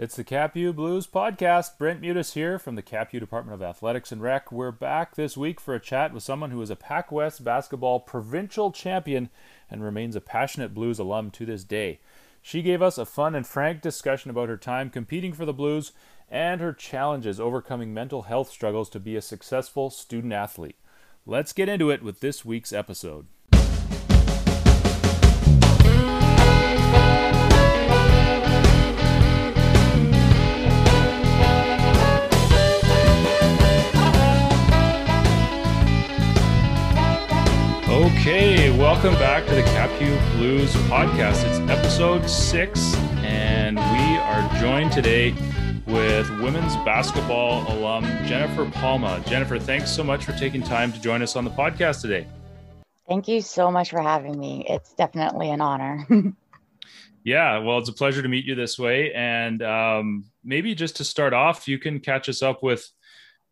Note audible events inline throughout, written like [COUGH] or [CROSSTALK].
It's the CapU Blues podcast. Brent Mutis here from the CapU Department of Athletics and Rec. We're back this week for a chat with someone who is a Pac West basketball provincial champion and remains a passionate Blues alum to this day. She gave us a fun and frank discussion about her time competing for the Blues and her challenges overcoming mental health struggles to be a successful student athlete. Let's get into it with this week's episode. Okay, welcome back to the CapU Blues podcast. It's episode six, and we are joined today with women's basketball alum Jennifer Palma. Jennifer, thanks so much for taking time to join us on the podcast today. Thank you so much for having me. It's definitely an honor. [LAUGHS] yeah, well, it's a pleasure to meet you this way. And um, maybe just to start off, you can catch us up with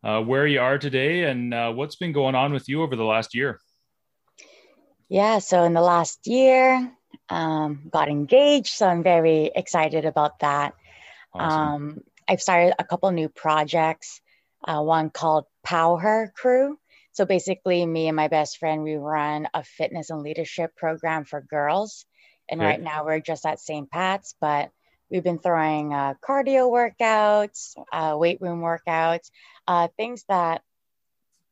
uh, where you are today and uh, what's been going on with you over the last year. Yeah, so in the last year, um, got engaged. So I'm very excited about that. Awesome. Um, I've started a couple new projects, uh, one called Powher Crew. So basically, me and my best friend, we run a fitness and leadership program for girls. And right now we're just at St. Pat's, but we've been throwing uh, cardio workouts, uh, weight room workouts, uh, things that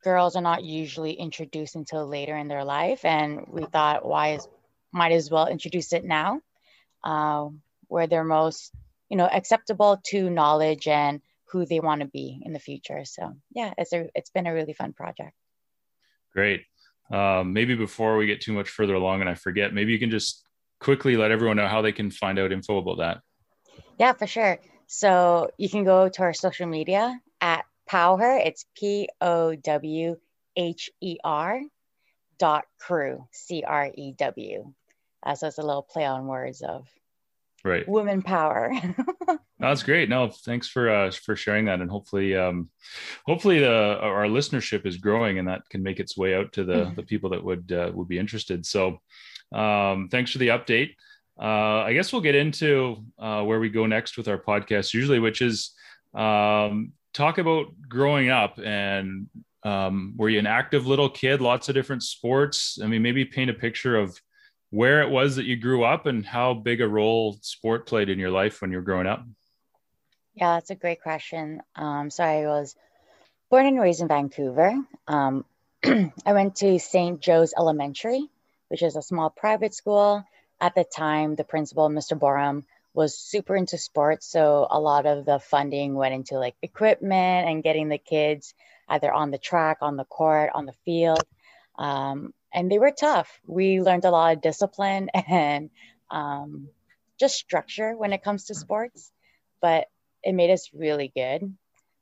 girls are not usually introduced until later in their life. And we thought, why is might as well introduce it now, uh, where they're most, you know, acceptable to knowledge and who they want to be in the future. So yeah, it's a it's been a really fun project. Great. Um, maybe before we get too much further along and I forget, maybe you can just quickly let everyone know how they can find out info about that. Yeah, for sure. So you can go to our social media Powher. It's P O W H E R dot crew, C R E W. Uh, so it's a little play on words of right women power. [LAUGHS] no, that's great. No, thanks for uh, for sharing that, and hopefully, um, hopefully the our listenership is growing, and that can make its way out to the mm-hmm. the people that would uh, would be interested. So, um, thanks for the update. Uh, I guess we'll get into uh, where we go next with our podcast, usually, which is um, talk about growing up and um, were you an active little kid lots of different sports? I mean maybe paint a picture of where it was that you grew up and how big a role sport played in your life when you were growing up. Yeah that's a great question. Um, so i was born and raised in vancouver. Um, [CLEARS THROAT] i went to st joe's elementary which is a small private school. At the time the principal mr borum was super into sports. So a lot of the funding went into like equipment and getting the kids either on the track, on the court, on the field. Um, and they were tough. We learned a lot of discipline [LAUGHS] and um, just structure when it comes to sports, but it made us really good.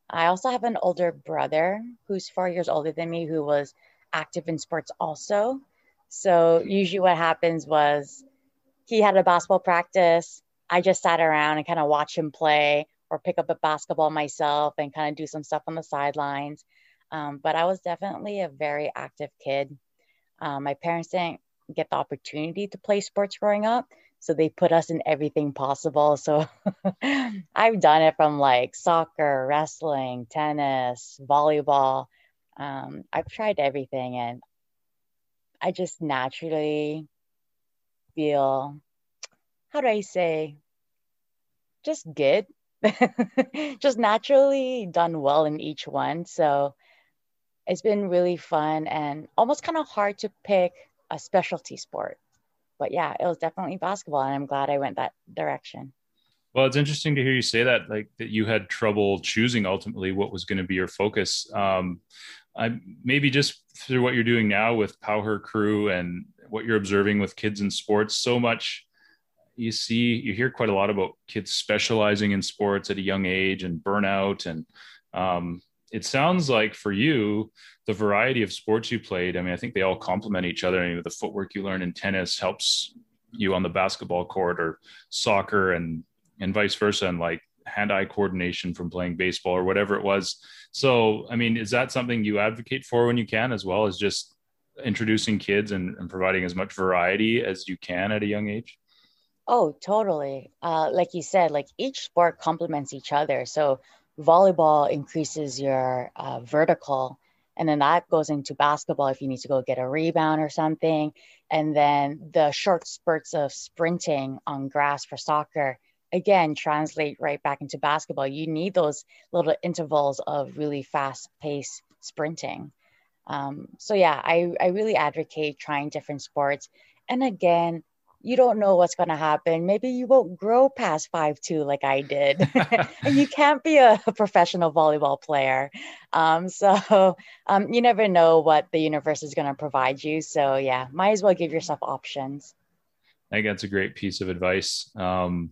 I also have an older brother who's four years older than me who was active in sports also. So usually what happens was he had a basketball practice I just sat around and kind of watch him play or pick up a basketball myself and kind of do some stuff on the sidelines. Um, but I was definitely a very active kid. Um, my parents didn't get the opportunity to play sports growing up, so they put us in everything possible. So [LAUGHS] I've done it from like soccer, wrestling, tennis, volleyball. Um, I've tried everything, and I just naturally feel how do I say, just good, [LAUGHS] just naturally done well in each one. So it's been really fun and almost kind of hard to pick a specialty sport. But yeah, it was definitely basketball, and I'm glad I went that direction. Well, it's interesting to hear you say that, like that you had trouble choosing ultimately what was going to be your focus. Um, I maybe just through what you're doing now with Powher Crew and what you're observing with kids in sports, so much you see you hear quite a lot about kids specializing in sports at a young age and burnout. And um, it sounds like for you the variety of sports you played i mean i think they all complement each other. I mean, the footwork you learn in tennis helps you on the basketball court or soccer and and vice versa and like hand-eye coordination from playing baseball or whatever it was. So i mean is that something you advocate for when you can as well as just introducing kids and, and providing as much variety as you can at a young age Oh, totally. Uh, like you said, like each sport complements each other. So volleyball increases your uh, vertical, and then that goes into basketball if you need to go get a rebound or something. And then the short spurts of sprinting on grass for soccer again translate right back into basketball. You need those little intervals of really fast pace sprinting. Um, so yeah, I, I really advocate trying different sports. And again, you don't know what's going to happen. Maybe you won't grow past five two like I did, [LAUGHS] [LAUGHS] and you can't be a, [LAUGHS] professional volleyball player. Um, so um, you never know what the universe is going to provide you. So yeah, might as well give yourself options. I think that's a great piece of advice. Um,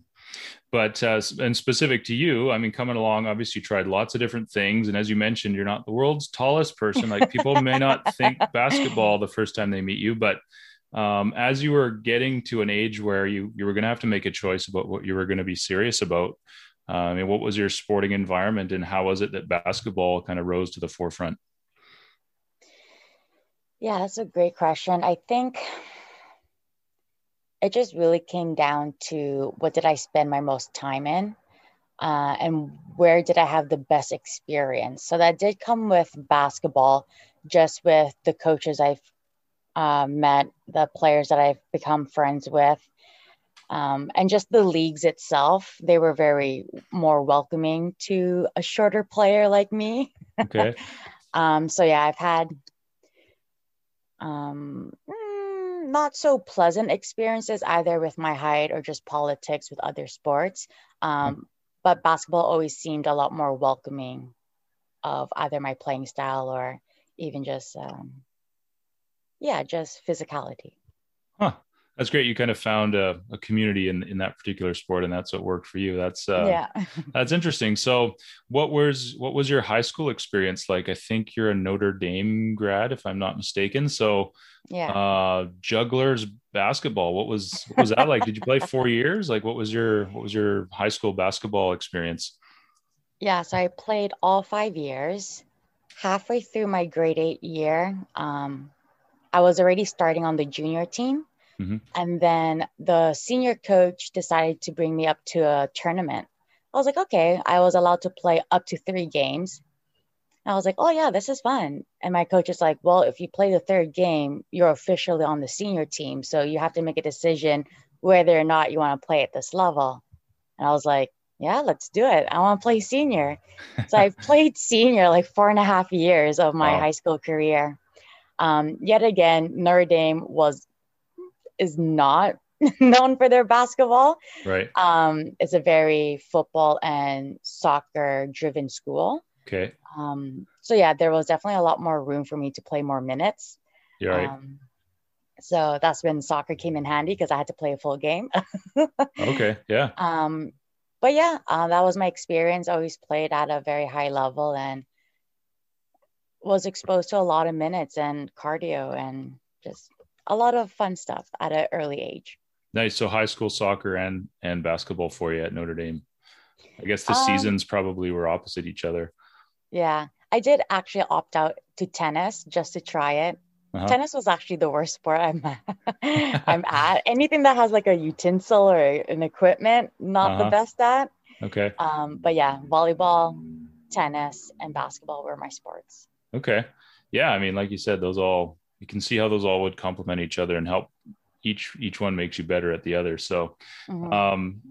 but uh, and specific to you, I mean, coming along, obviously, you tried lots of different things, and as you mentioned, you're not the world's tallest person. Like people may not think basketball the first time they meet you, but um, as you were getting to an age where you you were going to have to make a choice about what you were going to be serious about, uh, I mean, what was your sporting environment, and how was it that basketball kind of rose to the forefront? Yeah, that's a great question. I think it just really came down to what did I spend my most time in, uh, and where did I have the best experience. So that did come with basketball, just with the coaches I've uh, met, the players that I've become friends with, um, and just the leagues itself. They were very more welcoming to a shorter player like me. Okay. [LAUGHS] um, so yeah, I've had um, mm, not so pleasant experiences either with my height or just politics with other sports. Um, mm But basketball always seemed a lot more welcoming of either my playing style or even just um, yeah, just physicality. Huh. That's great. You kind of found a, a, community in, in that particular sport, and that's what worked for you. That's uh, yeah, [LAUGHS] that's interesting. So, what was what was your high school experience like? I think you're a Notre Dame grad, if I'm not mistaken. So, yeah, uh, jugglers basketball. What was what was that like? Did you play [LAUGHS] four years? Like, what was your what was your high school basketball experience? Yeah, so I played all five years. Halfway through my grade eight year, um, I was already starting on the junior team. Mm-hmm. And then the senior coach decided to bring me up to a tournament. I was like, okay, I was allowed to play up to three games. I was like, oh, yeah, this is fun. And my coach is like, well, if you play the third game, you're officially on the senior team. So you have to make a decision whether or not you want to play at this level. And I was like, yeah, let's do it. I want to play senior. so I've [LAUGHS] played senior like four and a half years of my wow. high school career. Um, yet again, Notre Dame was is not [LAUGHS] known for their basketball. Right. Um, it's a very football and soccer driven school. Okay. Um, so yeah, there was definitely a lot more room for me to play more minutes. Yeah. Right. Um, so that's when soccer came in handy because I had to play a full game. [LAUGHS] okay. Yeah. Um, but yeah, uh, that was my experience. Always played at a very high level and was exposed to a lot of minutes and cardio and just a lot of fun stuff at an early age. Nice. So high school soccer and and basketball for you at Notre Dame. I guess the um, seasons probably were opposite each other. Yeah. I did actually opt out to tennis just to try it. Uh-huh. Tennis was actually the worst sport I'm at. [LAUGHS] I'm [LAUGHS] at. Anything that has like a utensil or an equipment, not uh-huh. the best at. Okay. Um, but yeah, volleyball, tennis, and basketball were my sports. Okay. Yeah. I mean, like you said, those all, you can see how those all would complement each other and help each, each one makes you better at the other. So, mm-hmm. um,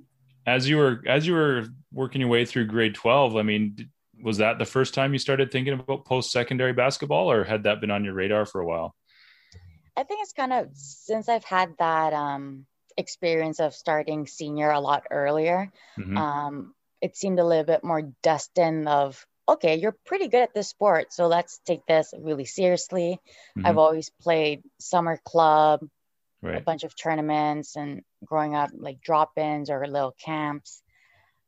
as you were, as you were working your way through grade 12, I mean, was that the first time you started thinking about post-secondary basketball or had that been on your radar for a while? I think it's kind of since I've had that um, experience of starting senior a lot earlier, mm-hmm. um, it seemed a little bit more destined of okay, you're pretty good at this sport, so let's take this really seriously. Mm-hmm. I've always played summer club, right. a bunch of tournaments, and growing up, like drop ins or little camps.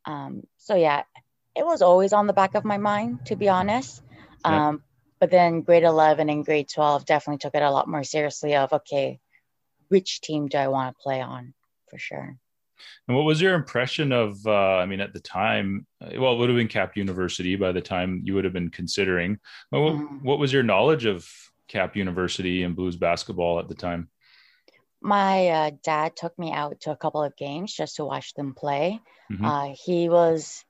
Um, so, yeah, it was always on the back of my mind, to be honest. Yeah. Um, but then grade 11 and grade 12 definitely took it a lot more seriously of, okay, which team do I want to play on for sure? And what was your impression of? Uh, I mean, at the time, uh, well, it would have been Cap University by the time you would have been considering. What, mm. what was your knowledge of Cap University and Blues basketball at the time? my uh, dad took me out to a couple of games just to watch them play. Mhm. Uh, he was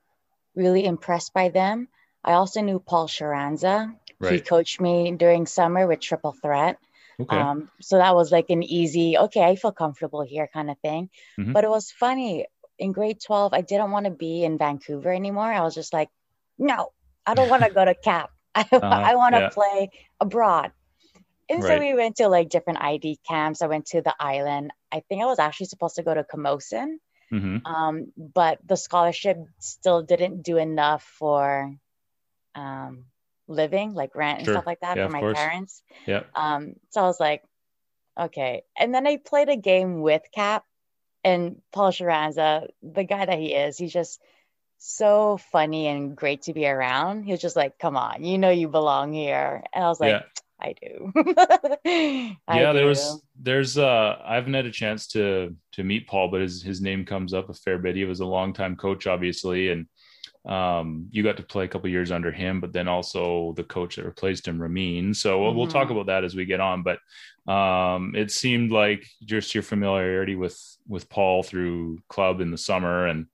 really impressed by them. I also knew Paul Sharanza. He coached me during summer with Triple Threat. Okay. Um, so that was like an easy, okay, I feel comfortable here kind of thing. Mhm. But it was funny. In grade 12, I didn't want to be in Vancouver anymore. I was just like, no, I don't want to go to CAP. [LAUGHS] I, I want to yeah. play abroad. And so we went to like different ID camps. I went to the island. I think I was actually supposed to go to Camosun, Mhm. um, but the scholarship still didn't do enough for um, living, like rent and Sure. stuff like that Yeah, for my course. parents. Yeah. Um, so I was like, okay. And then I played a game with Cap and Paul Sharanza, the guy that he is, he's just so funny and great to be around. He was just like, come on, you know you belong here. And I was like, yeah. I do. [LAUGHS] I yeah there do. was there's uh i haven't had a chance to to meet paul but his his name comes up a fair bit he was a longtime coach obviously and um you got to play a couple years under him but then also the coach that replaced him ramin so we'll, we'll talk Mhm. about that as we get on but um it seemed like just your familiarity with with paul through club in the summer and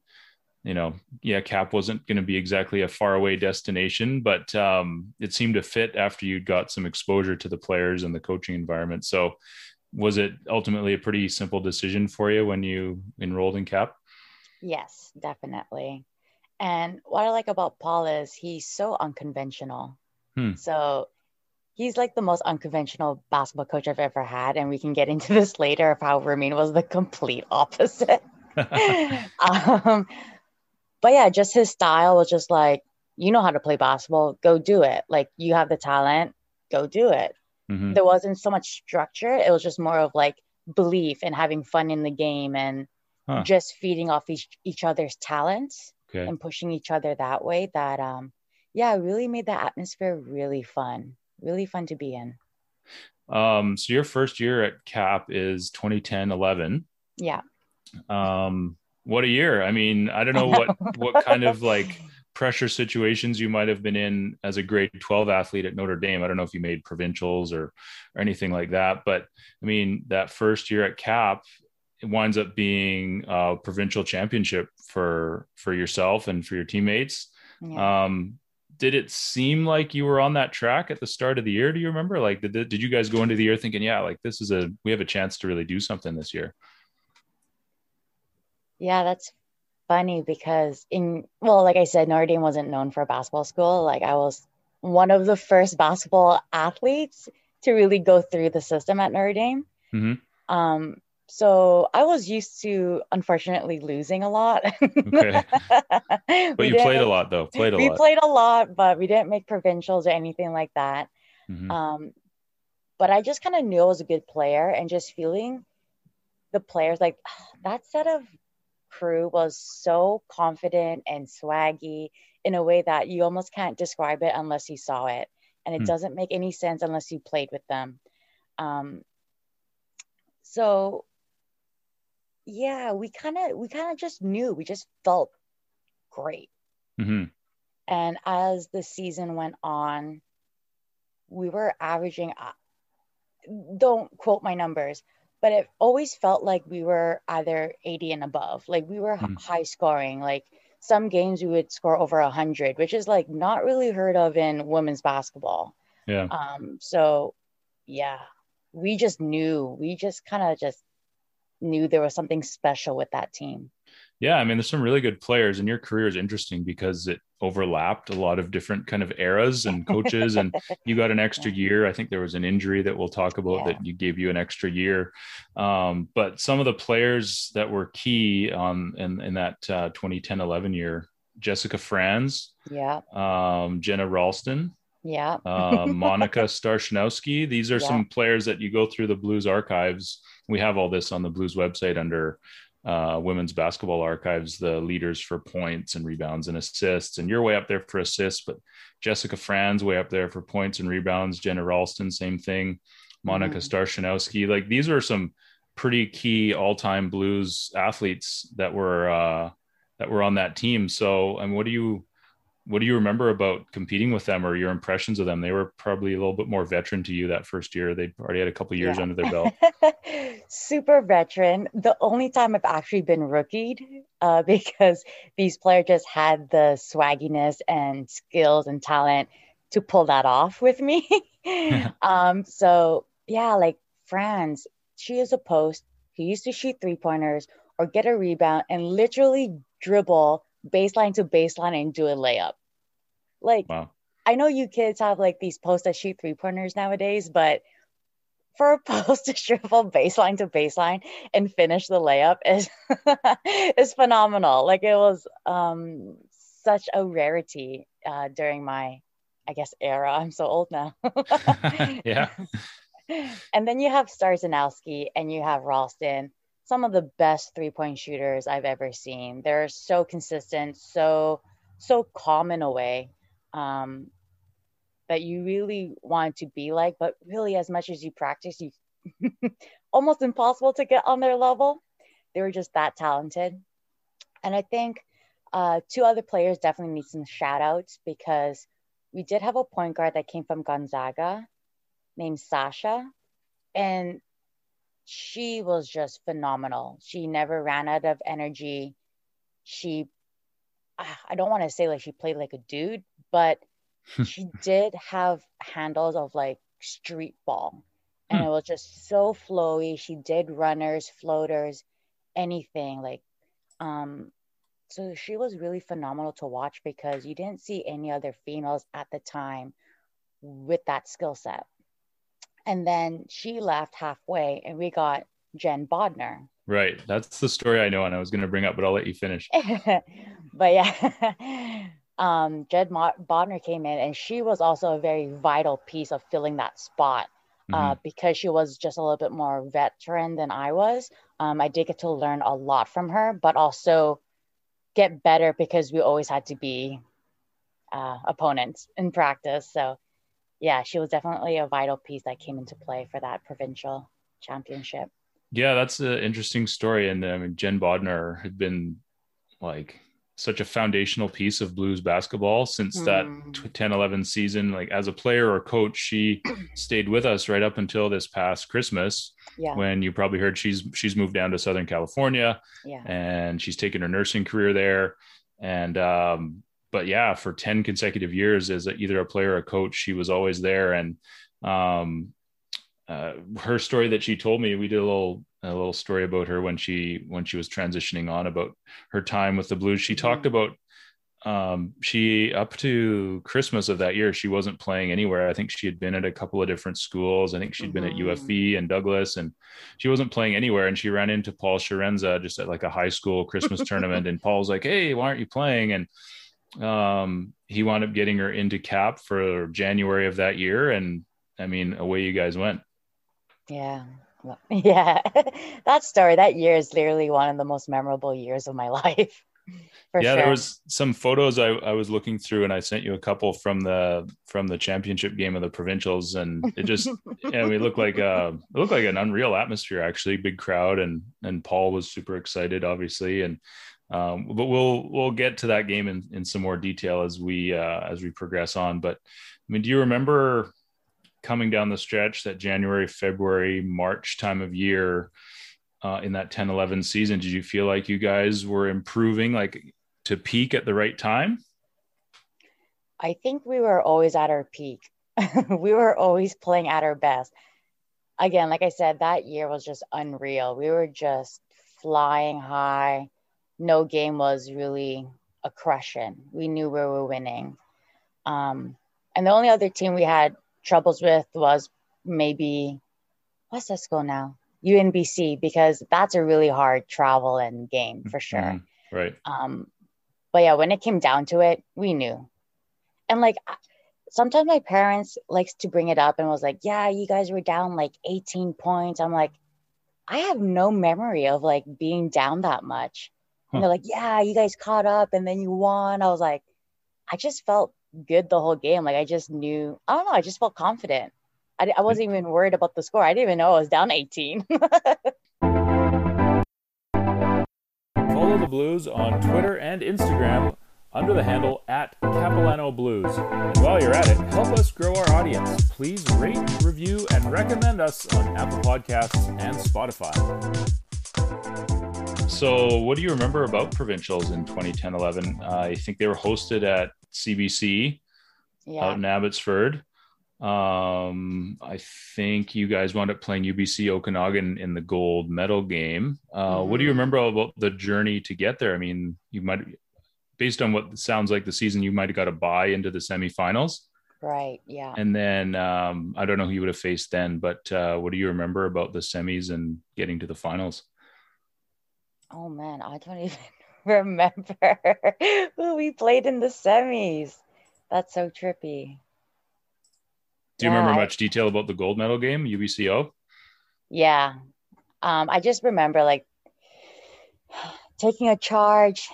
you know, yeah, Cap wasn't going to be exactly a faraway destination, but um, it seemed to fit after you'd got some exposure to the players and the coaching environment. So, was it ultimately a pretty simple decision for you when you enrolled in Cap? Yes, definitely. And what I like about Paul is he's so unconventional. Hmm. So he's like the most unconventional basketball coach I've ever had. And we can get into [LAUGHS] this later of how Ramin was the complete opposite. [LAUGHS] [LAUGHS] um, but yeah, just his style was just like, you know how to play basketball, go do it. Like you have the talent, go do it. Mhm. There wasn't so much structure. It was just more of like belief and having fun in the game and Huh. just feeding off each, each other's talents Okay. and pushing each other that way that um yeah, really made the atmosphere really fun. Really fun to be in. Um, so your first year at Cap is 2010 11. Yeah. Um, what a year. I mean, I don't know what what kind of like [LAUGHS] pressure situations you might have been in as a grade 12 athlete at Notre Dame. I don't know if you made provincials or or anything like that, but I mean, that first year at Cap it winds up being a provincial championship for for yourself and for your teammates. Yeah. Um, did it seem like you were on that track at the start of the year? Do you remember? Like, did, did you guys go into the year thinking, yeah, like this is a we have a chance to really do something this year? Yeah, that's funny because in well, like I said, Notre Dame wasn't known for a basketball school. Like I was one of the first basketball athletes to really go through the system at Notre Dame. Mhm. Um, so I was used to unfortunately losing a lot. Okay. [LAUGHS] but But you played a lot though. Played a we lot. We played a lot, but we didn't make provincials or anything like that. Mhm. Um, but I just kind of knew I was a good player and just feeling the players like [SIGHS] that set of crew was so confident and swaggy in a way that you almost can't describe it unless you saw it. And it Hmm. doesn't make any sense unless you played with them. Um, so yeah, we kind of we kind of just knew. We just felt great. Mhm. And as the season went on, we were averaging, uh, don't quote my numbers, but it always felt like we were either 80 and above. Like we were h- Hmm. high scoring. Like some games we would score over 100, which is like not really heard of in women's basketball. Yeah. Um, so yeah, we just knew, we just kind of just knew there was something special with that team. Yeah, I mean, there's some really good players, and your career is interesting because it overlapped a lot of different kind of eras and coaches, and [LAUGHS] you got an extra year. I think there was an injury that we'll talk about Yeah. that you gave you an extra year. Um, but some of the players that were key on in, in that uh, 2010-11 year, Jessica Franz, Yeah, um, Jenna Ralston, yeah, uh, [LAUGHS] Monica Starshinowski. These are Yeah. some players that you go through the Blues archives. We have all this on the Blues website under uh, women's basketball archives, the leaders for points and rebounds and assists. And you're way up there for assists, but Jessica Franz way up there for points and rebounds. Jenna Ralston, same thing. Monica Mhm. Starshinowski. Like these are some pretty key all-time Blues athletes that were uh, that were on that team. So, I mean, what do you what do you remember about competing with them or your impressions of them? They were probably a little bit more veteran to you that first year. They already had a couple years yeah. under their belt. [LAUGHS] Super veteran. The only time I've actually been rookied uh, [LAUGHS] because these players just had the swagginess and skills and talent to pull that off with me. [LAUGHS] um, so yeah, like Franz, she is a post who used to shoot three pointers or get a rebound and literally dribble baseline to baseline and do a layup. Like, wow. I know you kids have like these post that shoot three pointers nowadays, but for a [LAUGHS] post to dribble baseline to baseline and finish the layup is [LAUGHS] is phenomenal. Like it was um, such a rarity uh, during my, I guess, era. I'm so old now. [LAUGHS] yeah. And then you have Starzanowski and you have Ralston some of the best three point shooters I've ever seen. They're so consistent, so so calm in a way um, that you really want to be like. But really, as much as you practice, you [LAUGHS] almost impossible to get on their level. They were just that talented, and I think uh, two other players definitely need some shout outs because we did have a point guard that came from Gonzaga named Sasha. And she was just phenomenal. She never ran out of energy. She, ah, I don't want to say like she played like a dude, but [LAUGHS] she did have handles of like street ball. And hmm. it was just so flowy. She did runners, floaters, anything like, um, so she was really phenomenal to watch because you didn't see any other females at the time with that skill set. And then she left halfway and we got Jen Bodner. Right. That's the story I know and I was going to bring up, but I'll let you finish. [LAUGHS] but yeah, [LAUGHS] um, Jen Bodner came in and she was also a very vital piece of filling that spot. Uh, mm-hmm. Because she was just a little bit more veteran than I was. Um, I did get to learn a lot from her, but also get better because we always had to be uh, opponents in practice. So yeah, she was definitely a vital piece that came into play for that provincial championship. Yeah, that's an interesting story. And I mean, Jen Bodner had been like such a foundational piece of blues basketball since mm. that 10 11 season like as a player or coach she [CLEARS THROAT] stayed with us right up until this past christmas yeah. when you probably heard she's she's moved down to southern california yeah. and she's taken her nursing career there and um, but yeah, for 10 consecutive years as a, either a player or a coach, she was always there. And um, uh, her story that she told me, we did a little a little story about her when she when she was transitioning on about her time with the Blues. She mm-hmm. talked about um, she up to Christmas of that year, she wasn't playing anywhere. I think she had been at a couple of different schools. I think she had mm-hmm. been at mm-hmm. and Douglas, and she wasn't playing anywhere. And she ran into Paul Sharanza just at like a high school Christmas [LAUGHS] tournament, and Paul's like, "Hey, why aren't you playing?" And um, he wound up getting her into cap for January of that year. And I mean, away you guys went. Yeah. [LAUGHS] Yeah. [LAUGHS] that story, that year is literally one of the most memorable years of my [LAUGHS] life. yeah, sure. there was some photos I, I was looking through, and I sent you a couple from the from the championship game of the provincials, and it just yeah, we looked like uh it looked like an unreal atmosphere actually, big crowd, and and Paul was super excited, obviously, and um, but we'll we'll get to that game in, in some more detail as we uh, as we progress on. But I mean, do you remember coming down the stretch that January, February, March time of year uh, in that 10 11 season? Did you feel like you guys were improving like to peak at the right time? I think we were always at our peak. [LAUGHS] we were always playing at our best. Again, like I said, that year was just unreal. We were just flying high no game was really a crushing. We knew we were winning. Um, and the only other team we had troubles with was maybe what's that school now? UNBC because that's a really hard travel and game for sure. Mm, right. Um, but yeah, when it came down to it, we knew. And like sometimes my parents likes to bring it up and was like, "Yeah, you guys were down like 18 points." I'm like, I have no memory of like being down that much. And they're like, yeah, you guys caught up and then you won. I was like, I just felt good the whole game. Like I just knew, I don't know, I just felt confident. I, I wasn't even worried about the score. I didn't even know I was down 18. [LAUGHS] Follow the Blues on Twitter and Instagram under the handle at Capilano Blues. And while you're at it, help us grow our audience. Please rate, review, and recommend us on Apple Podcasts and Spotify. So, what do you remember about provincials in 2010 11? Uh, I think they were hosted at CBC yeah. out in Abbotsford. Um, I think you guys wound up playing UBC Okanagan in the gold medal game. Uh, mm-hmm. What do you mm-hmm. remember about the journey to get there? I mean, you might, based on what sounds like the season, you might have got a buy into the semifinals. Right. Yeah. And then um, I don't know who you would have faced then, but uh, what do you remember about the semis and getting to the finals? Oh man, I don't [LAUGHS] even remember who we played in the semis. That's so trippy. Do you yeah, remember much detail about the gold medal game, UBCO? Yeah. Um, I just remember like [SIGHS] taking a charge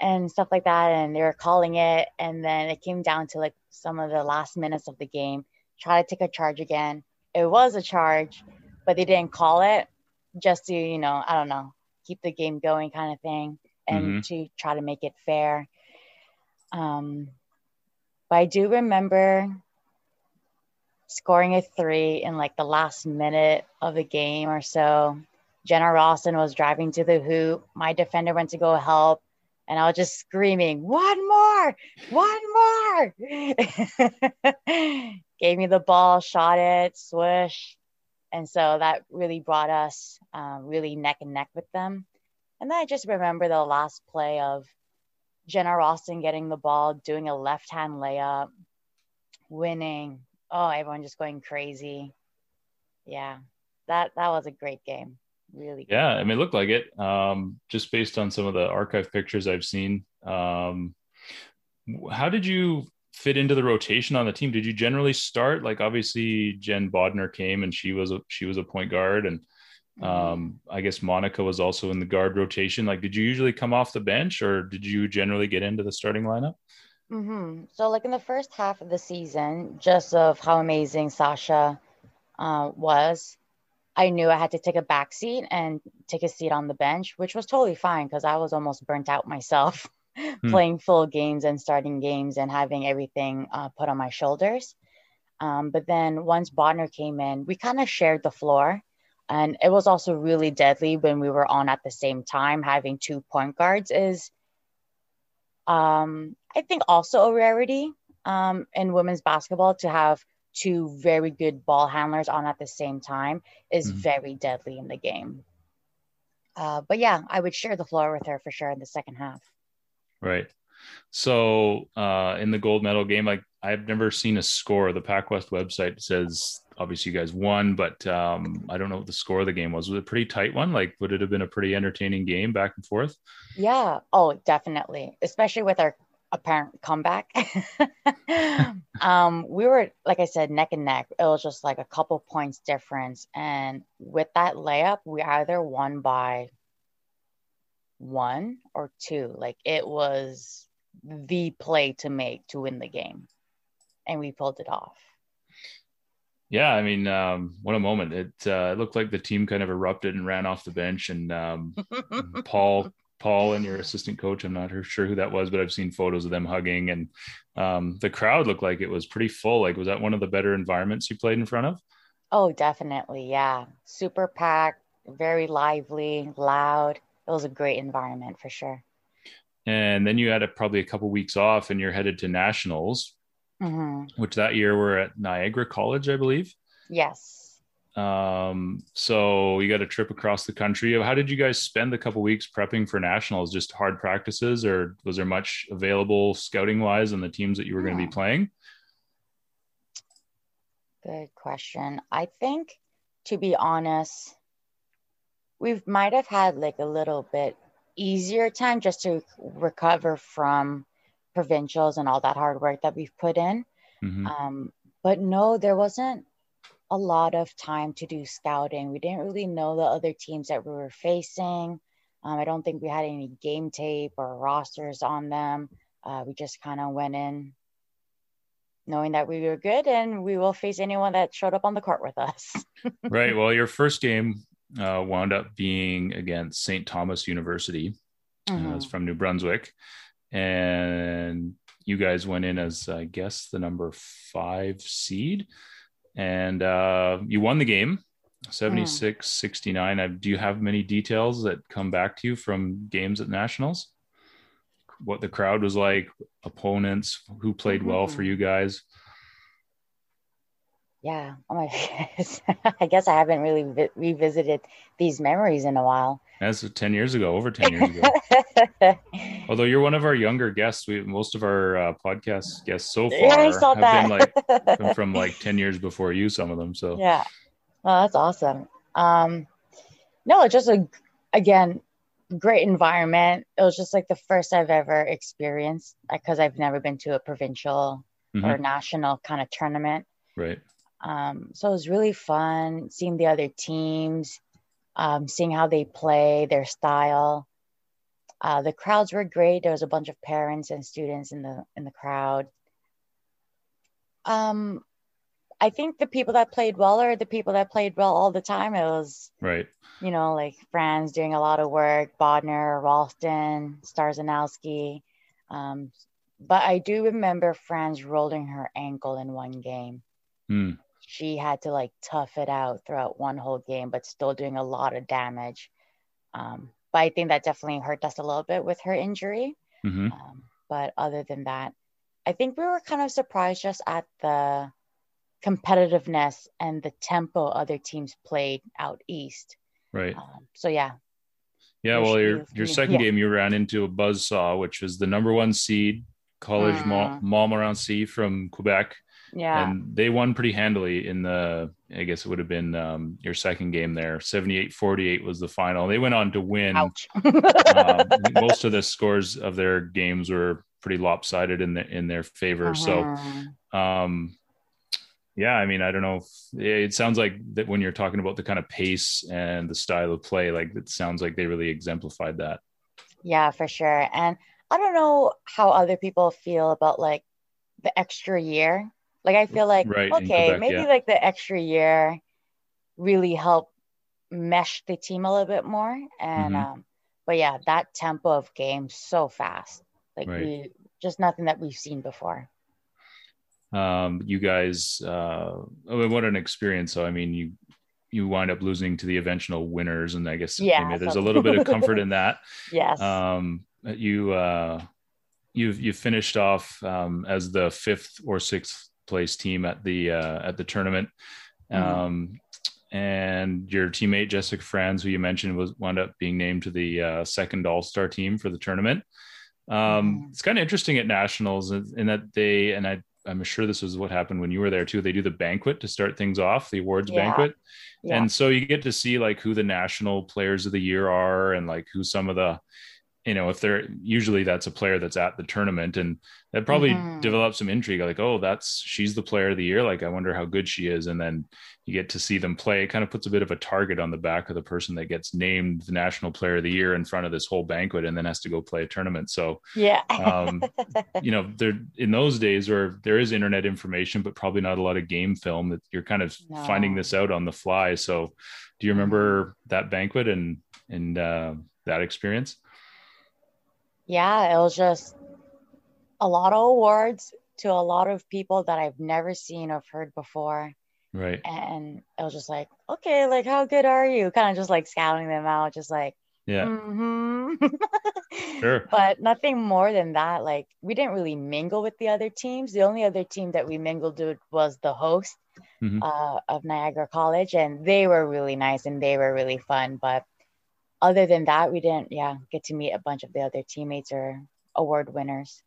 and stuff like that, and they were calling it, and then it came down to like some of the last minutes of the game. Try to take a charge again. It was a charge, but they didn't call it just to, you know, I don't know, keep the game going kind of thing and mm-hmm. to try to make it fair. Um, but I do remember scoring a three in like the last minute of the game or so. Jenna Ralston was driving to the hoop. My defender went to go help, and I was just screaming, "One more! One more!" [LAUGHS] Gave me the ball, shot it, swish, and so that really brought us um, really neck and neck with them. And then I just remember the last play of Jenna Ralston getting the ball, doing a left hand layup, winning, oh, everyone just going crazy. Yeah, that that was a great game. Really. Yeah, I mean, it looked like it. Um, just based on some of the archive pictures I've seen. Um, how did you fit into the rotation on the team? Did you generally start? Like, obviously, Jen Bodner came and she was a she was a point guard, and mm-hmm. um, I guess Monica was also in the guard rotation. Like, did you usually come off the bench, or did you generally get into the starting lineup? Mm-hmm. So, like in the first half of the season, just of how amazing Sasha uh, was, I knew I had to take a back seat and take a seat on the bench, which was totally fine because I was almost burnt out myself [LAUGHS] hmm. playing full games and starting games and having everything uh, put on my shoulders. Um, but then once Bodner came in, we kind of shared the floor. And it was also really deadly when we were on at the same time. Having two point guards is um, I think also a rarity um, in women's basketball to have two very good ball handlers on at the same time is mm-hmm. very deadly in the game. Uh, but yeah, I would share the floor with her for sure in the second half. Right. So uh, in the gold medal game, like I've never seen a score. The PacWest website says obviously you guys won, but um, I don't know what the score of the game was. Was it a pretty tight one? Like, would it have been a pretty entertaining game back and forth? Yeah. Oh, definitely. Especially with our apparent comeback. [LAUGHS] um, we were, like I said, neck and neck. It was just like a couple points difference. And with that layup, we either won by one or two. Like it was the play to make to win the game. And we pulled it off. Yeah, I mean, um, what a moment! It, uh, it looked like the team kind of erupted and ran off the bench, and um, [LAUGHS] Paul, Paul, and your assistant coach. I'm not sure who that was, but I've seen photos of them hugging, and um, the crowd looked like it was pretty full. Like, was that one of the better environments you played in front of? Oh, definitely. Yeah, super packed, very lively, loud. It was a great environment for sure. And then you had a, probably a couple weeks off, and you're headed to nationals mm-hmm. which that year were at Niagara College, I believe. Yes. Um, so you got a trip across the country. How did you guys spend the couple weeks prepping for nationals? Just hard practices, or was there much available scouting wise on the teams that you were going to be playing? Good question. I think, to be honest, we might have had like a little bit easier time just to recover from provincials and all that hard work that we've put in. Mm-hmm. Um, but no, there wasn't a lot of time to do scouting. We didn't really know the other teams that we were facing. Um, I don't think we had any game tape or rosters on them. Uh, we just kind of went in knowing that we were good and we will face anyone that showed up on the court with us. [LAUGHS] right. Well, your first game uh, wound up being against St. Thomas University. Mm-hmm. Uh, it's from New Brunswick. and you guys went in as I guess the number five seed, and uh, you won the game. 76 69 do you have many details that come back to you from games at nationals what the crowd was like opponents who played mm-hmm. well for mm-hmm. you guys yeah. Oh my [LAUGHS] goodness. I guess i haven't really vi- revisited these memories in a while. That's 10 years ago over 10 years ago. [LAUGHS] Although you're one of our younger guests we most of our uh, podcast guests so far yeah, I saw have that. [LAUGHS] been like from like 10 years before you some of them so. Yeah. Well that's awesome. Um no it's just a again great environment. It was just like the first i've ever experienced because i've never been to a provincial mm-hmm. or national kind of tournament. Right um, so it was really fun seeing the other teams, um, seeing how they play, their style. Uh, the crowds were great. There was a bunch of parents and students in the in the crowd. Um, I think the people that played well are the people that played well all the time. It was right, you know, like Franz doing a lot of work, Bodner, Ralston, Starzanowski. Um, but I do remember Franz rolling her ankle in one game. Mm she had to like tough it out throughout one whole game, but still doing a lot of damage. Um, but I think that definitely hurt us a little bit with her injury. Mm-hmm. Um, but other than that, I think we were kind of surprised just at the competitiveness and the tempo other teams played out east. Right. Um, so yeah. Yeah. Well, your your second [LAUGHS] yeah. game you ran into a buzz saw, which was the number one seed college mm. Montmorency from Quebec. Yeah. And they won pretty handily in the, I guess it would have been um, your second game there. 78 48 was the final. They went on to win. [LAUGHS] um, most of the scores of their games were pretty lopsided in, the, in their favor. Uh-huh. So, um, yeah, I mean, I don't know. If, it sounds like that when you're talking about the kind of pace and the style of play, like it sounds like they really exemplified that. Yeah, for sure. And I don't know how other people feel about like the extra year like I feel like right, okay, Quebec, maybe yeah. like the extra year really helped mesh the team a little bit more. And mm-hmm. um, but yeah, that tempo of game so fast. Like right. we just nothing that we've seen before. Um, you guys, uh, I what an experience! So I mean, you you wind up losing to the eventual winners, and I guess yeah, there's a little bit of comfort in that. [LAUGHS] Yes. Um, you uh, you've you finished off um, as the fifth or sixth place team at the uh, at the tournament. Mm-hmm. Um, and your teammate Jessica Franz, who you mentioned, was wound up being named to the uh, second All Star team for the tournament. Um, mm-hmm. It's kind of interesting at nationals in that they and I I'm sure this was what happened when you were there too. They do the banquet to start things off, the awards yeah. banquet. Yeah. And so you get to see like who the national players of the year are and like who some of the you know, if they're usually that's a player that's at the tournament and that probably mm-hmm. develops some intrigue like, oh, that's she's the player of the year. Like, I wonder how good she is. And then you get to see them play. It kind of puts a bit of a target on the back of the person that gets named the national player of the year in front of this whole banquet and then has to go play a tournament. So, yeah, um, [LAUGHS] you know, there in those days where there is internet information, but probably not a lot of game film that you're kind of no. finding this out on the fly. So, do you remember mm-hmm. that banquet and, and, uh, that experience? Yeah, it was just a lot of awards to a lot of people that I've never seen or heard before. Right. And it was just like, okay, like how good are you? Kind of just like scouting them out, just like, yeah. Mm-hmm. [LAUGHS] sure. But nothing more than that. Like we didn't really mingle with the other teams. The only other team that we mingled with was the host mm-hmm. uh, of Niagara College, and they were really nice and they were really fun. But other than that, we didn't, yeah, get to meet a bunch of the other teammates or award winners.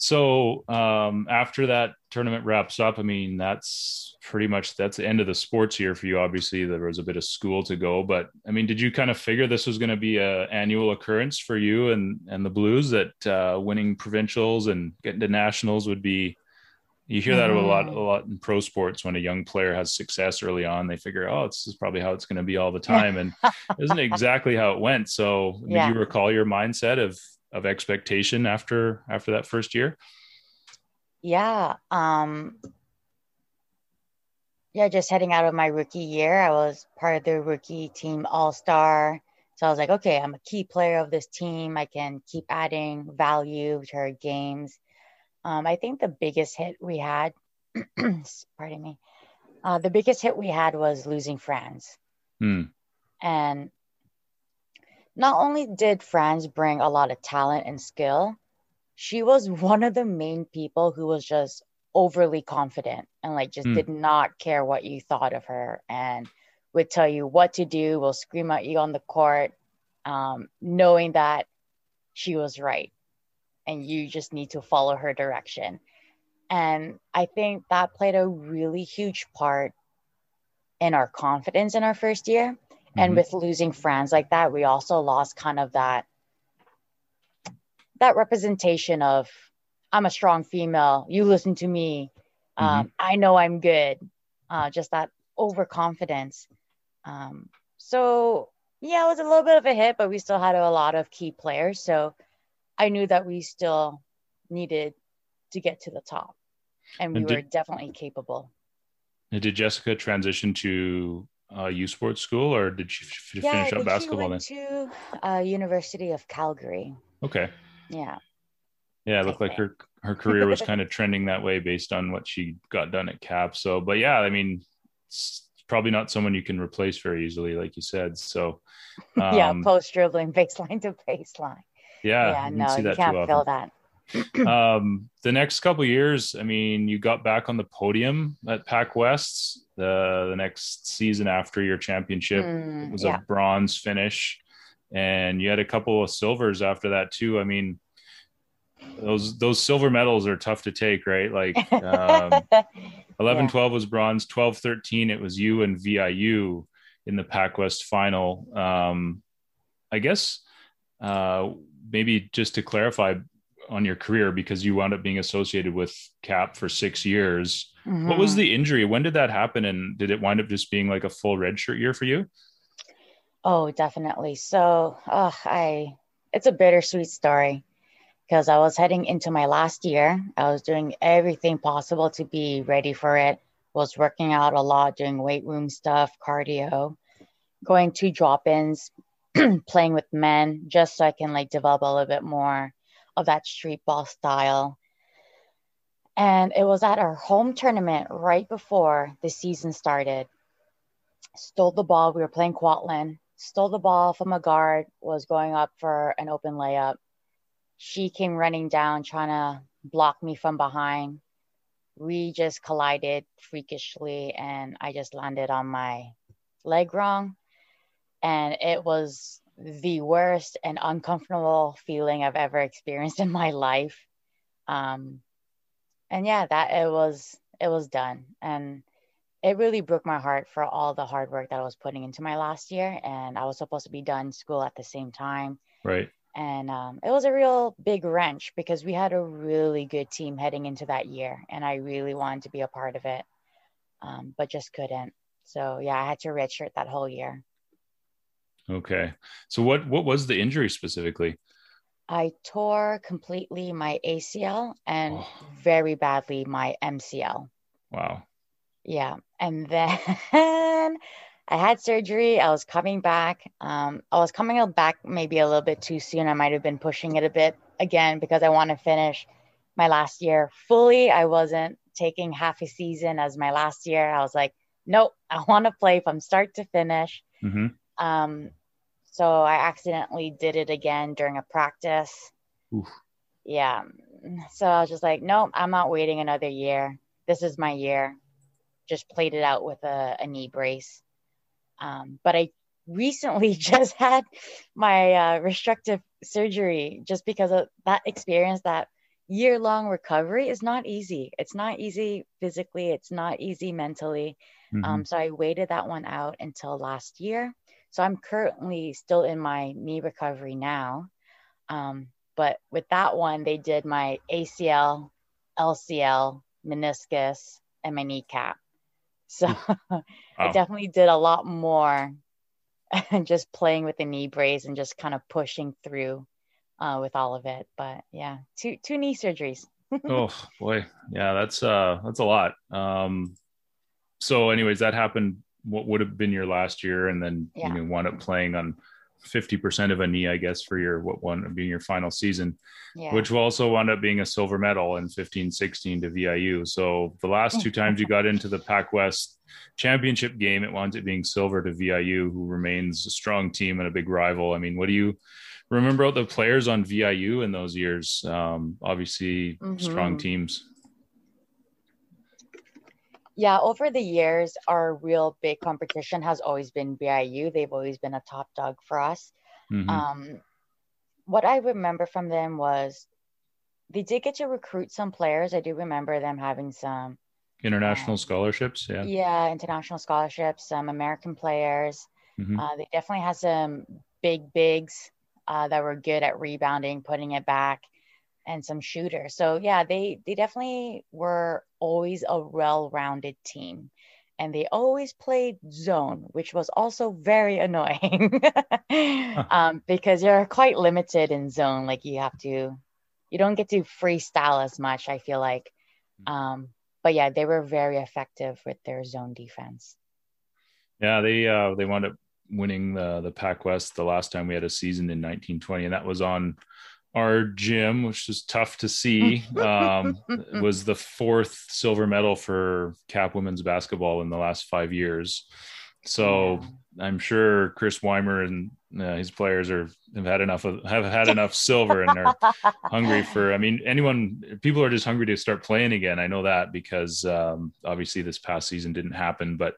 So um, after that tournament wraps up, I mean, that's pretty much that's the end of the sports year for you. Obviously, there was a bit of school to go, but I mean, did you kind of figure this was going to be a annual occurrence for you and and the Blues that uh, winning provincials and getting to nationals would be you hear that mm-hmm. a lot, a lot in pro sports when a young player has success early on. They figure, oh, this is probably how it's going to be all the time, and isn't exactly how it went. So, yeah. did you recall your mindset of of expectation after after that first year? Yeah, um, yeah. Just heading out of my rookie year, I was part of the rookie team All Star So I was like, okay, I'm a key player of this team. I can keep adding value to our games. Um, I think the biggest hit we had, [CLEARS THROAT] pardon me, uh, the biggest hit we had was losing Franz. Hmm. And not only did Franz bring a lot of talent and skill, she was one of the main people who was just overly confident and like just Hmm. did not care what you thought of her and would tell you what to do, will scream at you on the court, um, knowing that she was right and you just need to follow her direction. And I think that played a really huge part in our confidence in our first year. And Mhm. with losing friends like that, we also lost kind of that that representation of I'm a strong female. You listen to me. Um, I know I'm good. Uh, just that overconfidence. Um, so yeah, it was a little bit of a hit, but we still had a lot of key players. So I knew that we still needed to get to the top, and we And were definitely capable. Did Jessica transition to uh, U Sports School, or did she f- Yeah, finish up basketball she then? went to uh, University of Calgary. Okay. Yeah, Yeah, it looked like her her career was [LAUGHS] kind of trending that way based on what she got done at Cap. So, but yeah, I mean, probably not someone you can replace very easily, like you said. So, [LAUGHS] yeah, um, post dribbling, [LAUGHS] baseline to baseline. yeah, Yeah, you no, see you can't feel that. [CLEARS THROAT] [CLEARS THROAT] um, the next couple years, I mean, you got back on the podium at Pac West the the next season after your championship. Mm, It was yeah, a bronze finish, and you had a couple of silvers after that too. I mean, those those silver medals are tough to take, right? Like um, [LAUGHS] 11 Yeah. 12 was bronze, 12 13 it was you and VIU in the Pac West final. Um, I guess uh, maybe just to clarify on your career because you wound up being associated with Cap for six years. What was Mhm. the injury? When did that happen? And did it wind up just being like a full redshirt year for you? Oh, definitely. So, uh, I it's a bittersweet story because I was heading into my last year. I was doing everything possible to be ready for it. Was working out a lot, doing weight room stuff, cardio, going to drop-ins, [CLEARS THROAT] playing with men just so I can like develop a little bit more of that street ball style. And it was at our home tournament right before the season started. Stole the ball. We were playing Kwantlen. Stole the ball from a guard, was going up for an open layup. She came running down, trying to block me from behind. We just collided freakishly, and I just landed on my leg wrong. And it was the worst and uncomfortable feeling I've ever experienced in my life. Um, and yeah, that it was it was done, and it really broke my heart for all the hard work that I was putting into my last year. And I was supposed to be done school at the same time, Right. And um, it was a real big wrench because we had a really good team heading into that year, and I really wanted to be a part of it, um, but just couldn't. So yeah, I had to redshirt that whole year. Okay. So what what was the injury specifically? I tore completely my ACL and Oh. very badly my MCL. Wow. Yeah. And [LAUGHS] then I had surgery. I was coming back. Um, I was coming back maybe a little bit too soon. I might have been pushing it a bit again because I want to finish my last year fully. I wasn't taking half a season as my last year. I was like, nope, [LAUGHS] I want to play from start to finish. hmm Um, so I accidentally did it again during a practice. Oof. Yeah. So I was just like, nope, I'm not waiting another year. This is my year. Just played it out with a, a knee brace. Um, but I recently [LAUGHS] just had my uh, restrictive surgery just because of that experience, that year long recovery is not easy. It's not easy physically, it's not easy mentally. Mhm. Um, so I waited that one out until last year. So I'm currently still in my knee recovery now. Um, but with that one, they did my ACL, LCL, meniscus, and my kneecap. So [LAUGHS] I definitely did a lot more and [LAUGHS] just playing with the knee brace and just kind of pushing through uh, with all of it. But yeah, two two knee surgeries. [LAUGHS] oh boy yeah that's uh that's a lot um so anyways that happened what would have been your last year and then Yeah. you know wound up playing on 50% of a knee, I guess, for your what one being your final season, Yeah. which will also wound up being a silver medal in 15 16 to VIU. So the last two times you got into the Pac West championship game, it wound up being silver to VIU, who remains a strong team and a big rival. I mean, what do you remember about the players on VIU in those years? Um, obviously, strong Mhm. teams. Yeah, over the years, our real big competition has always been VIU. They've always been a top dog for us. Mhm. Um, what I remember from them was they did get to recruit some players. I do remember them having some, International scholarships. Yeah. yeah, international scholarships, some American players. Mhm. Uh, they definitely had some big bigs uh, that were good at rebounding, putting it back, and some shooters. So yeah, they they definitely were always a well-rounded team, and they always played zone, which was also very [LAUGHS] annoying um, because you're quite limited in zone. Like you have to, you don't get to freestyle as much. I feel like, um, but yeah, they were very effective with their zone defense. Yeah, they uh, they wound up winning the the Pac West the last time we had a season in 1920, and that was on our gym, which was tough to see. [LAUGHS] Um, was the fourth silver medal for Cap women's basketball in the last five years. So I'm sure Chris Weimer and uh, his players are have had enough of have had enough silver and are [LAUGHS] hungry for. I mean, anyone people are just hungry to start playing again. I know that because um, obviously this past season didn't happen, but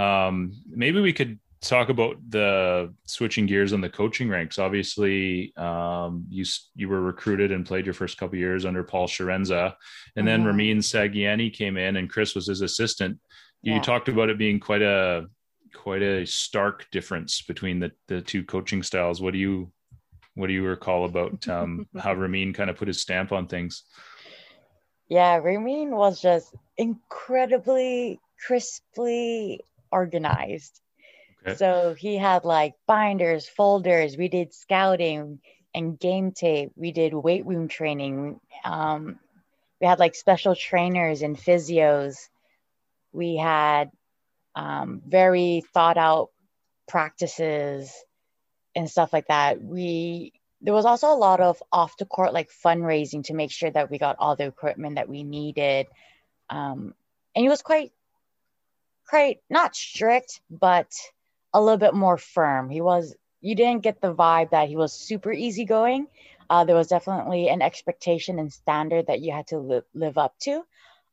um, maybe we could talk about the switching gears on the coaching ranks. Obviously, um, you you were recruited and played your first couple years under Paul Sharanza, and then Mhm. Ramin Sagiani came in, and Chris was his assistant. You Yeah. talked about it being quite a quite a stark difference between the the two coaching styles. What do you what do you recall about um, [LAUGHS] how Ramin kind of put his stamp on things? Yeah, Ramin was just incredibly crisply organized. So he had like binders, folders. We did scouting and game tape. We did weight room training. Um, we had like special trainers and physios. We had um, very thought out practices and stuff like that. We there was also a lot of off the court like fundraising to make sure that we got all the equipment that we needed. Um, and he was quite quite not strict, but a little bit more firm. He was you didn't get the vibe that he was super easygoing. Uh, there was definitely an expectation and standard that you had to li- live up to.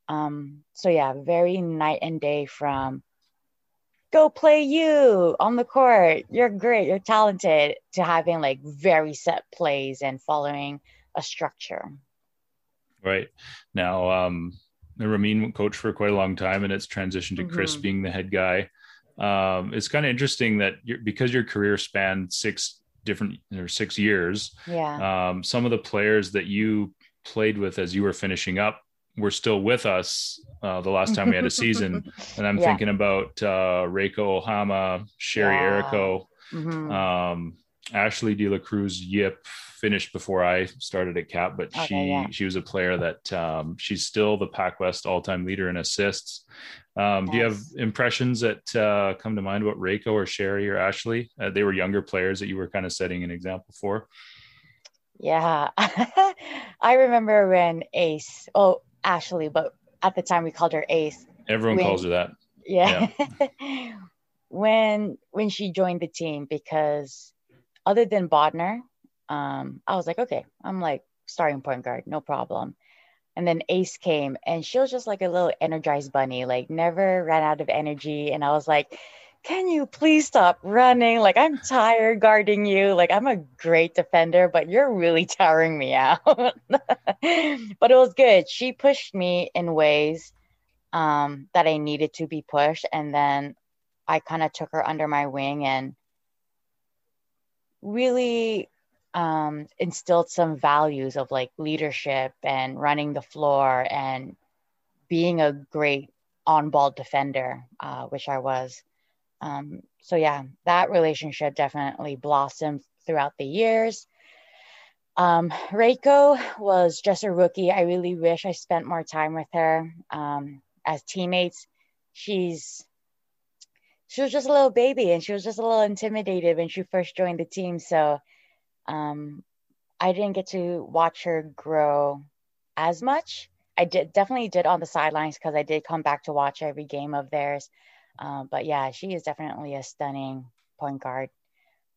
Um, so yeah, very night and day from go play you on the court. You're great. You're talented to having like very set plays and following a structure. Right now, um, Ramin coached for quite a long time, and it's transitioned to Chris Mhm. being the head guy. Um, it's kind of interesting that you're, because your career spanned six different or six years, Yeah. um, some of the players that you played with as you were finishing up were still with us uh, the last time we had a season. [LAUGHS] And I'm Yeah. thinking about uh, Reiko Ohama, Sherry Yeah. Errico, Mhm. um, Ashley De La Cruz Yip finished before I started at Cap, but Okay, she yeah. she was a player that um, she's still the Pac West all time leader in assists. Um, Do you have impressions that uh, come to mind about Reiko or Sherry or Ashley? Uh, they were younger players that you were kind of setting an example for. Yeah. [LAUGHS] I remember when Ace, oh, Ashley, but at the time we called her Ace. Everyone When- calls her that. Yeah. [LAUGHS] when when she joined the team because other than Bodner, um, I was like, okay, I'm like starting point guard, no problem. And then Ace came and she was just like a little energized bunny, like never ran out of energy. And I was like, can you please stop running? Like I'm tired guarding you. Like I'm a great defender, but you're really [LAUGHS] tiring me out. [LAUGHS] but it was good. She pushed me in ways um, that I needed to be pushed. And then I kind of took her under my wing and really um, instilled some values of like leadership and running the floor and being a great on ball defender, uh, which I was. Um, so, yeah, that relationship definitely blossomed throughout the years. Um, Reiko was just a rookie. I really wish I spent more time with her um, as teammates. She's she was just a little baby and she was just a little intimidated when she first joined the team. So um, I didn't get to watch her grow as much. I did definitely did on the sidelines because I did come back to watch every game of theirs. Um, but yeah, she is definitely a stunning point guard.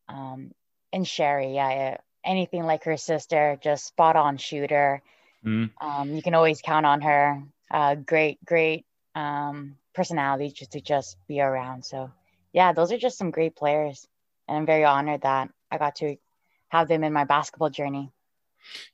Um, and Sherry, yeah, anything like her sister, just spot on shooter. Mm. Um, you can always count on her. Uh, great, great um, personality just to just be around. So yeah, those are just some great players, and I'm very honored that I got to have them in my basketball journey.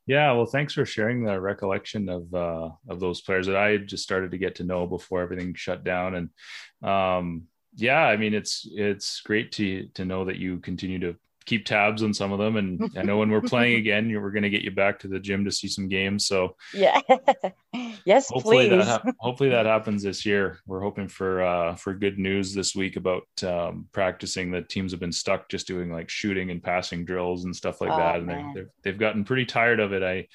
Yeah, well, thanks for sharing the recollection of uh, of those players that I just started to get to know before everything shut down, and um, yeah, I mean, it's it's great to to know that you continue to keep tabs on some of them. And I know when we're playing [LAUGHS] again, we're going to get you back to the gym to see some games. So yeah, [LAUGHS] yes, hopefully please. that ha- hopefully that happens this year. We're hoping for uh, for good news this week about um, practicing. The teams have been stuck just doing like shooting and passing drills and stuff like oh, that, and they they've gotten pretty tired of it. I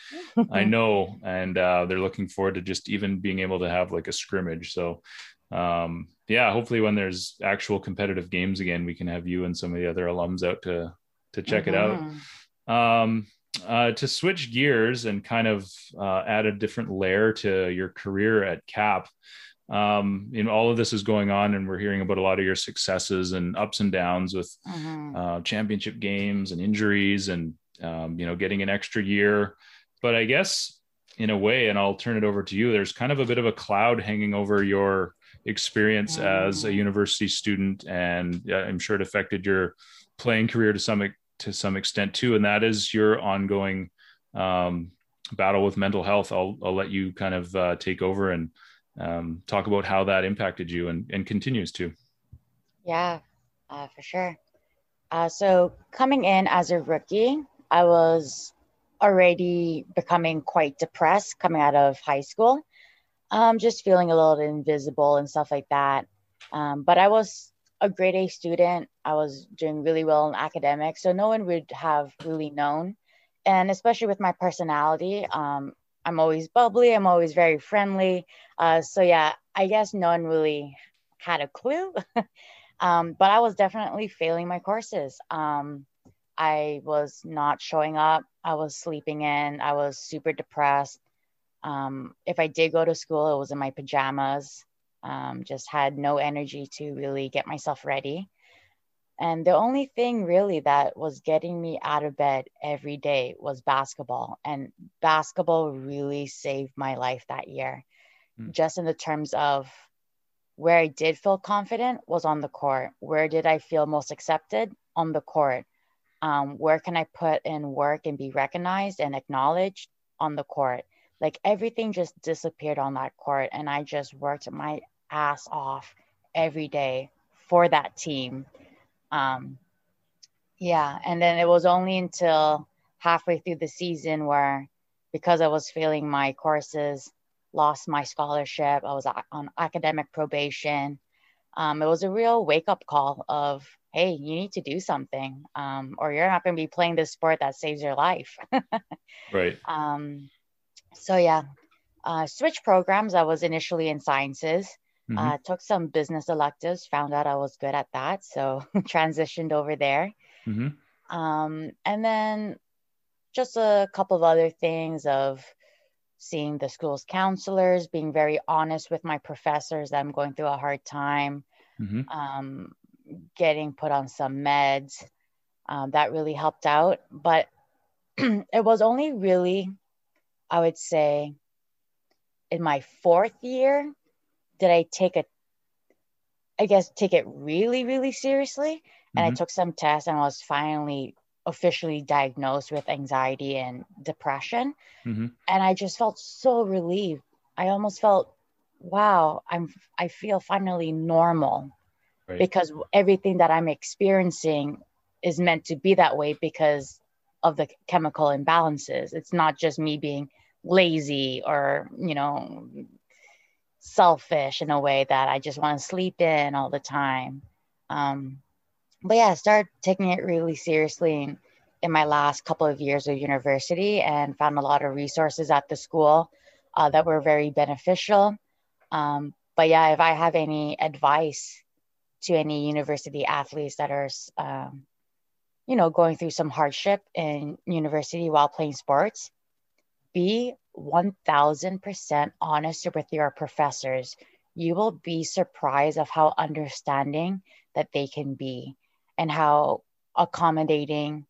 I [LAUGHS] know, and uh, they're looking forward to just even being able to have like a scrimmage. So um, yeah, hopefully when there's actual competitive games again, we can have you and some of the other alums out to to check mm-hmm. it out. Mm-hmm. Um, uh, to switch gears and kind of uh, add a different layer to your career at CAP. Um, you know, all of this is going on, and we're hearing about a lot of your successes and ups and downs with mm-hmm. uh, championship games and injuries, and um, you know, getting an extra year. But I guess in a way, and I'll turn it over to you. There's kind of a bit of a cloud hanging over your experience as a mm. university student, and I'm sure it affected your playing career to some to some extent too. And that is your ongoing um, battle with mental health. I'll I'll let you kind of uh, take over and um, talk about how that impacted you and, and continues to. Yeah, uh, for sure. Uh, so coming in as a rookie, I was already becoming quite depressed coming out of high school um, just feeling a little invisible and stuff like that. Um, but I was a grade A student. I was doing really well in academics, so no one would have really known. And especially with my personality, um, I'm always bubbly. I'm always very friendly. Uh, so yeah, I guess no one really had a clue. [LAUGHS] um, but I was definitely failing my courses. Um, I was not showing up. I was sleeping in. I was super depressed. Um, if I did go to school, it was in my pajamas. Um, just had no energy to really get myself ready. And the only thing really that was getting me out of bed every day was basketball. And basketball really saved my life that year, mm. just in the terms of where I did feel confident was on the court. Where did I feel most accepted? On the court. Um, where can I put in work and be recognized and acknowledged? On the court like everything just disappeared on that court and i just worked my ass off every day for that team. Um yeah and then it was only until halfway through the season where because i was failing my courses lost my scholarship i was on academic probation um, it was a real wake up call of hey you need to do something um, or you're not going to be playing this sport that saves your life. [LAUGHS] Right. Um, so yeah, uh, switch programs. I was initially in sciences. Mm-hmm. Uh, took some business electives. Found out I was good at that, so [LAUGHS] transitioned over there. Mm-hmm. Um, and then just a couple of other things of seeing the school's counselors, being very honest with my professors that I'm going through a hard time, mm-hmm. um, getting put on some meds. Um, that really helped out. But [CLEARS THROAT] it was only really I would say in my fourth year did I take a I guess take it really, really seriously. And mm-hmm. I took some tests and I was finally officially diagnosed with anxiety and depression. Mm-hmm. And I just felt so relieved. I almost felt, wow, I'm I feel finally normal. Right. Because everything that I'm experiencing is meant to be that way because of the chemical imbalances. It's not just me being lazy or, you know, selfish in a way that I just want to sleep in all the time. Um, but yeah, I started taking it really seriously in, in, my last couple of years of university and found a lot of resources at the school uh, that were very beneficial. Um, but yeah, if I have any advice to any university athletes that are, um, you know, going through some hardship in university while playing sports, be 1000% honest with your professors. You will be surprised of how understanding that they can be and how accommodating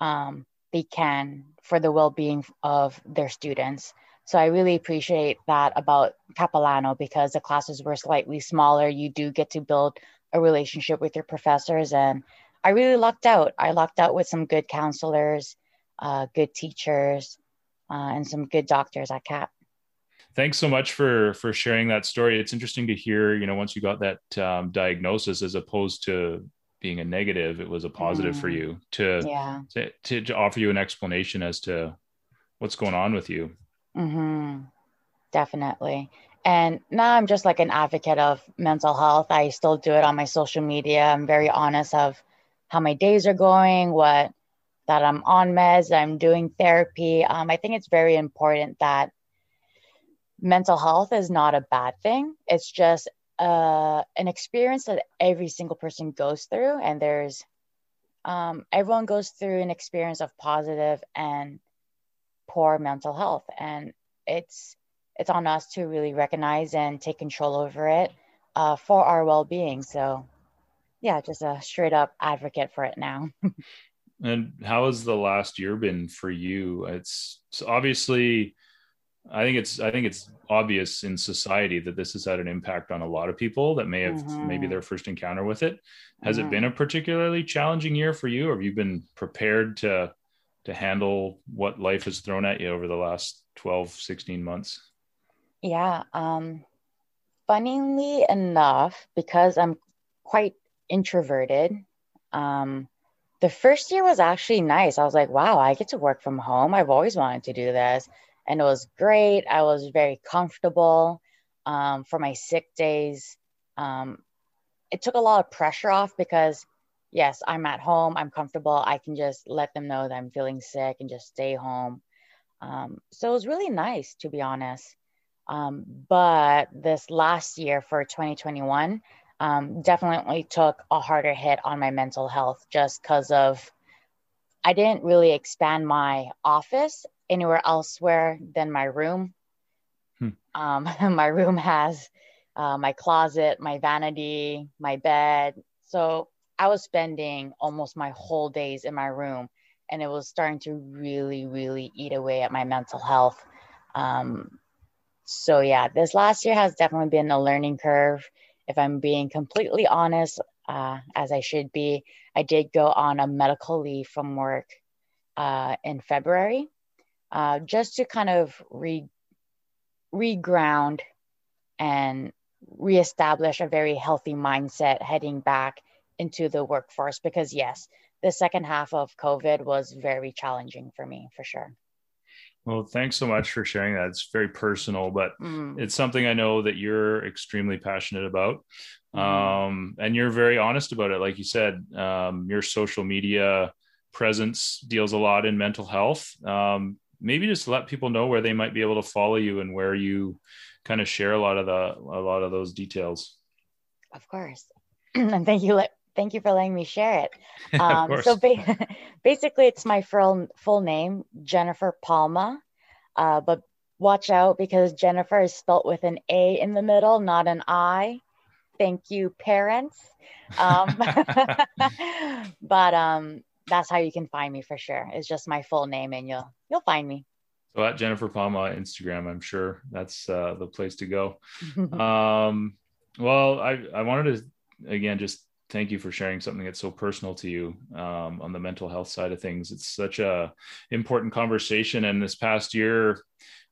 um, they can for the well-being of their students. So I really appreciate that about Capilano because the classes were slightly smaller. You do get to build a relationship with your professors, and I really lucked out. I lucked out with some good counselors, uh, good teachers, uh, and some good doctors at CAP. Thanks so much for for sharing that story. It's interesting to hear. You know, once you got that um, diagnosis, as opposed to being a negative, it was a positive mm. for you to, yeah. to, to to offer you an explanation as to what's going on with you. Mm-hmm. Definitely. And now I'm just like an advocate of mental health. I still do it on my social media. I'm very honest of how my days are going, what that I'm on meds, I'm doing therapy. Um, I think it's very important that mental health is not a bad thing. It's just uh, an experience that every single person goes through, and there's um, everyone goes through an experience of positive and poor mental health, and it's it's on us to really recognize and take control over it uh, for our well-being. So, yeah, just a straight up advocate for it now. [LAUGHS] And how has the last year been for you? It's, it's obviously, I think it's I think it's obvious in society that this has had an impact on a lot of people that may have mm-hmm. maybe their first encounter with it. Has mm-hmm. it been a particularly challenging year for you? Or have you been prepared to to handle what life has thrown at you over the last 12, 16 months? Yeah. Um funnily enough, because I'm quite introverted, um, the first year was actually nice. I was like, wow, I get to work from home. I've always wanted to do this. And it was great. I was very comfortable um, for my sick days. Um, it took a lot of pressure off because, yes, I'm at home. I'm comfortable. I can just let them know that I'm feeling sick and just stay home. Um, so it was really nice, to be honest. Um, but this last year for 2021, um, definitely took a harder hit on my mental health just because of I didn't really expand my office anywhere elsewhere than my room. Hmm. Um, [LAUGHS] my room has uh, my closet, my vanity, my bed. So I was spending almost my whole days in my room, and it was starting to really, really eat away at my mental health. Um, so yeah, this last year has definitely been a learning curve if I'm being completely honest, uh, as I should be, I did go on a medical leave from work uh, in February uh, just to kind of re reground and reestablish a very healthy mindset heading back into the workforce because yes the second half of covid was very challenging for me for sure well, thanks so much for sharing that. It's very personal, but mm. it's something I know that you're extremely passionate about. Mm. Um, and you're very honest about it. Like you said, um, your social media presence deals a lot in mental health. Um, maybe just let people know where they might be able to follow you and where you kind of share a lot of the a lot of those details. Of course. [CLEARS THROAT] and thank you thank you for letting me share it. [LAUGHS] Um, so ba- [LAUGHS] basically, it's my full full name, Jennifer Palma. Uh, but watch out because Jennifer is spelt with an A in the middle, not an I. Thank you, parents. Um, [LAUGHS] but um, that's how you can find me for sure. It's just my full name, and you'll you'll find me. So at Jennifer Palma Instagram, I'm sure that's uh, the place to go. um, well, I I wanted to again just thank you for sharing something that's so personal to you um, on the mental health side of things. It's such a important conversation. And this past year,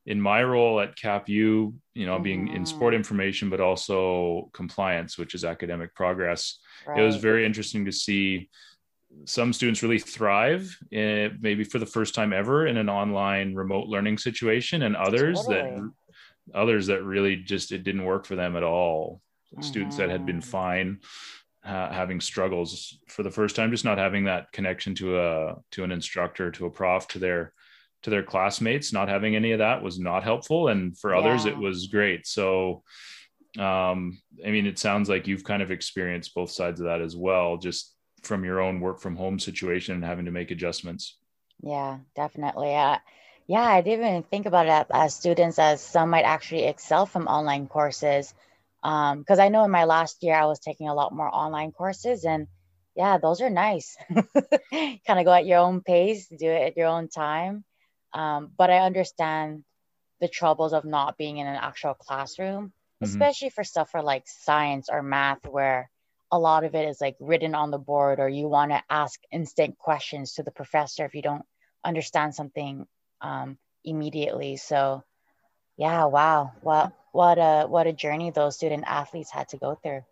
in my role at CapU, you know, mm-hmm. being in sport mm-hmm. information, but also compliance, which is academic progress, right. it was very interesting to see some students really thrive in, maybe for the first time ever in an online remote learning situation and others totally. that others that really just it didn't work for them at all mm-hmm. students that had been mm-hmm. Fine having struggles for the first time, just not having that connection to a to an instructor, to a prof, to their to their classmates. Not having any of that was not helpful, and for yeah. others, it was great. So um, I mean, it sounds like you've kind of experienced both sides of that as well, just from your own work from home situation and having to make adjustments. Yeah, definitely. Uh, yeah, I didn't even think about it as students, as some might actually excel from online courses. Because um, I know in my last year, I was taking a lot more online courses, and yeah, those are nice. [LAUGHS] kind of go at your own pace, do it at your own time. Um, but I understand the troubles of not being in an actual classroom, mm-hmm. especially for stuff for like science or math, where a lot of it is like written on the board, or you want to ask instant questions to the professor if you don't understand something um, immediately. So, yeah, wow, what what a what a journey those student athletes had to go through.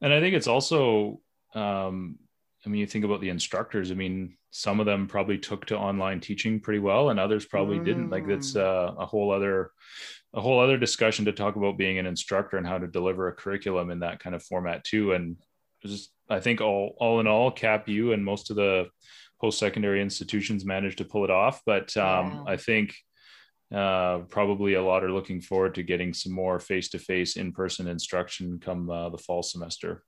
And I think it's also, um, I mean, you think about the instructors. I mean, some of them probably took to online teaching pretty well, and others probably mm. didn't. Like that's mm. uh, a whole other a whole other discussion to talk about being an instructor and how to deliver a curriculum in that kind of format too. And just I think all all in all, Cap U and most of the post-secondary institutions managed to pull it off but um, yeah. i think uh, probably a lot are looking forward to getting some more face-to-face in-person instruction come uh, the fall semester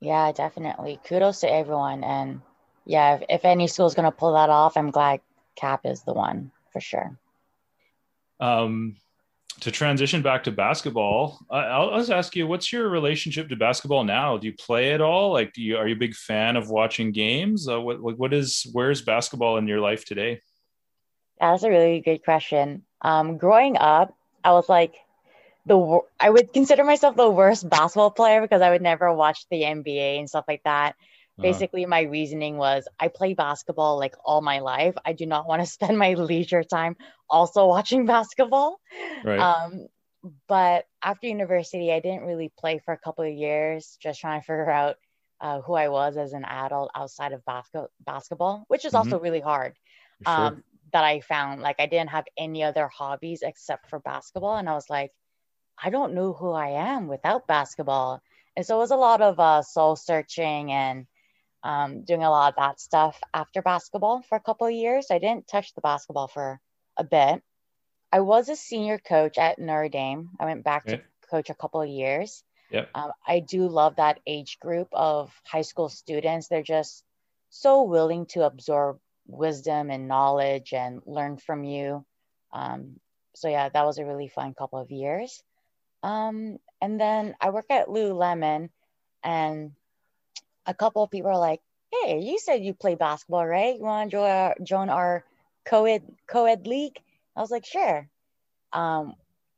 yeah definitely kudos to everyone and yeah if, if any school is going to pull that off i'm glad cap is the one for sure um, to transition back to basketball, I'll, just ask you, what's your relationship to basketball now? Do you play at all? Like, do you are you a big fan of watching games? Uh, what what is where's basketball in your life today? Yeah, that's a really good question. Um, growing up, I was like the I would consider myself the worst basketball player because I would never watch the NBA and stuff like that. Uh-huh. basically my reasoning was i play basketball like all my life i do not want to [LAUGHS] spend my leisure time also watching basketball right. um, but after university i didn't really play for a couple of years just trying to figure out uh, who i was as an adult outside of basket- basketball which is mm-hmm. also really hard sure. um, that i found like i didn't have any other hobbies except for basketball and i was like i don't know who i am without basketball and so it was a lot of uh, soul searching and um, doing a lot of that stuff after basketball for a couple of years. I didn't touch the basketball for a bit. I was a senior coach at Notre Dame. I went back okay. to coach a couple of years. Yep. Um, I do love that age group of high school students. They're just so willing to absorb wisdom and knowledge and learn from you. Um, so yeah, that was a really fun couple of years. Um, and then I work at Lululemon, and a couple of people are like, "Hey, you said you play basketball, right? You want to join our, co-ed co-ed league?" I was like, "Sure." Um,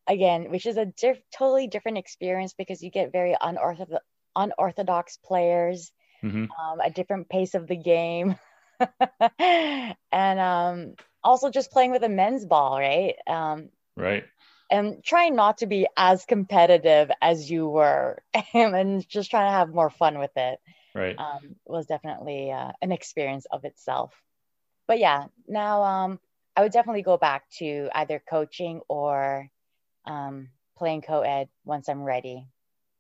again, which is a diff- totally different experience because you get very unorthodox unorthodox players, mm-hmm. um, a different pace of the game, [LAUGHS] [LAUGHS] and um, also just playing with a men's ball, right? Um, right. And trying not to be as competitive as you were, [LAUGHS] and just trying to have more fun with it right um, was definitely uh, an experience of itself but yeah now um, i would definitely go back to either coaching or um, playing co-ed once i'm ready